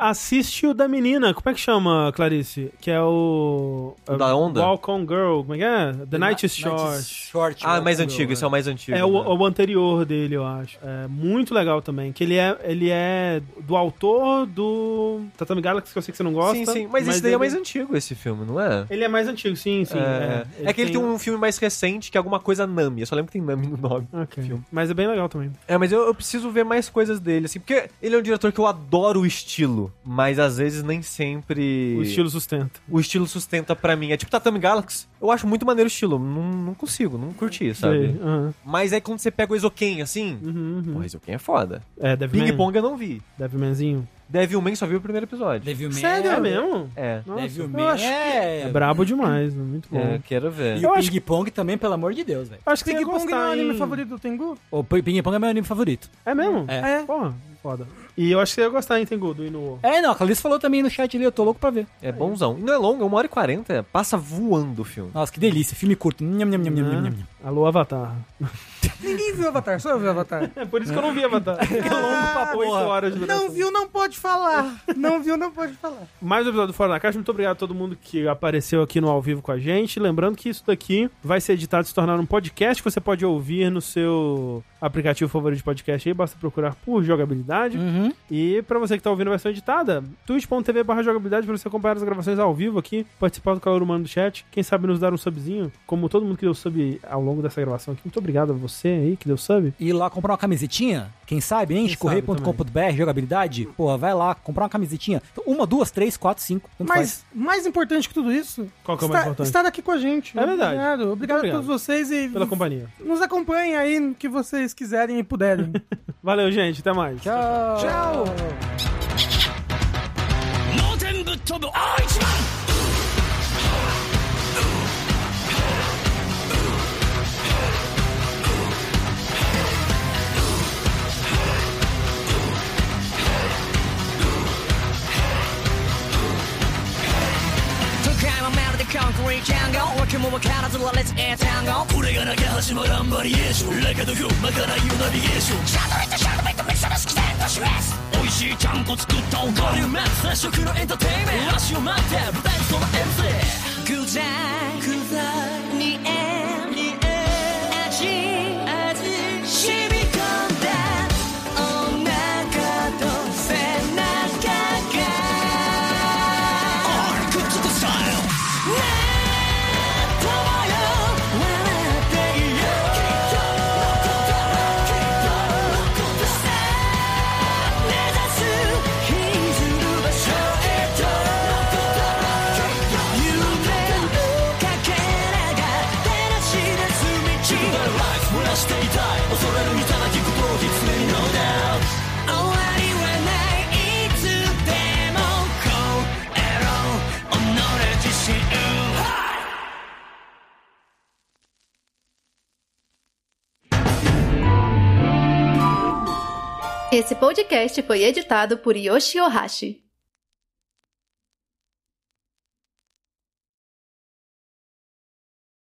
Assiste o da menina, como é que chama, Clarice? Que é o.
O da onda?
Walk on Girl, como é que é? The Night is Short.
Short.
Ah, mais antigo,
Girl,
esse é o mais antigo.
É o,
né?
o anterior dele, eu acho. É muito legal também. Que ele é, ele é do autor do Tatami Galaxy, que eu sei que você não gosta.
Sim, sim. Mas, esse daí
ele,
é mais antigo, esse filme, não é?
Ele é mais antigo, sim, sim.
é, é que ele tem um filme mais recente que é alguma coisa Nami. Eu só lembro que tem Nami no nome.
Ok.
filme.
Mas é bem legal também.
É, mas eu, eu preciso ver mais coisas dele, assim, porque ele é um diretor que eu adoro o estilo, mas às vezes nem sempre
O estilo sustenta.
o estilo sustenta pra mim. É tipo Tatami Galaxy. Eu acho muito maneiro o estilo, não, não consigo, não curti, sabe?
Sei, aham.
Mas aí quando você pega o Ezoken, assim,
Uhum, uhum.
porra, Ezoken é foda.
É,
Ping
Devilman.
Pong eu não vi.
Devilmanzinho.
Devilman só viu o primeiro episódio.
Devilman.
Sério?
É mesmo?
É.
Nossa,
Devilman
eu acho
é...
É brabo demais, muito bom.
É, quero ver.
E
Eu
o
acho
Ping Pong também, pelo amor de Deus, velho.
Acho que
Ping Pong é o anime favorito do Tengu?
O Ping Pong é meu anime favorito.
É mesmo?
É.
É.
Porra, foda. E eu acho que você ia gostar, hein, Tengu, do Inuo.
É, não, a Clarice falou também no chat ali, eu tô louco pra ver.
É bonzão. E não é longo, é uma hora e quarenta. Passa voando o filme.
Nossa, que delícia, filme curto. Nham, nham, nham, nham, nham, nham.
Alô, Avatar.
Ninguém viu Avatar, só eu vi Avatar.
É por isso que eu não vi Avatar. É longo pra Oito horas de.
Não viu, não pode falar. Não viu, não pode falar.
Mais um episódio do Fora da Caixa. Muito obrigado a todo mundo que apareceu aqui no ao vivo com a gente. Lembrando que isso daqui vai ser editado e se tornar um podcast que você pode ouvir no seu aplicativo favorito de podcast aí. Basta procurar por jogabilidade.
Uhum.
E pra você que tá ouvindo a versão editada, twitch.tv barra jogabilidade pra você acompanhar as gravações ao vivo aqui, participar do calor humano do chat. Quem sabe nos dar um subzinho, como todo mundo que deu sub ao longo dessa gravação aqui. Muito obrigado a você aí que deu sub.
E lá comprar uma camisetinha, quem sabe, hein? Correio.com.br, jogabilidade. Porra, vai lá, comprar uma camisetinha. Uma, duas, três, quatro, cinco. tanto faz.
Mas mais importante que tudo isso,
Qual que é o mais importante?
estar aqui com a gente.
É verdade.
Obrigado. Obrigado,
Muito
a todos vocês e
Pela companhia.
nos acompanhem aí no que vocês quiserem e puderem.
Valeu, gente. Até mais.
Tchau.
Tchau.
会はまるでコンクリートジャンゴ訳も分からず羅列英単語これがなきゃ始まらんバリエーションレカドフまかないよナビゲーションシャドウイットシャドウイットミキサーの好きでと示す美味しいちゃんこ作ったおかゆめ接触のエンターテインメント。足を待って舞台にその MC 偶然。偶然。にえ
Esse podcast foi editado por Yoshi Ohashi.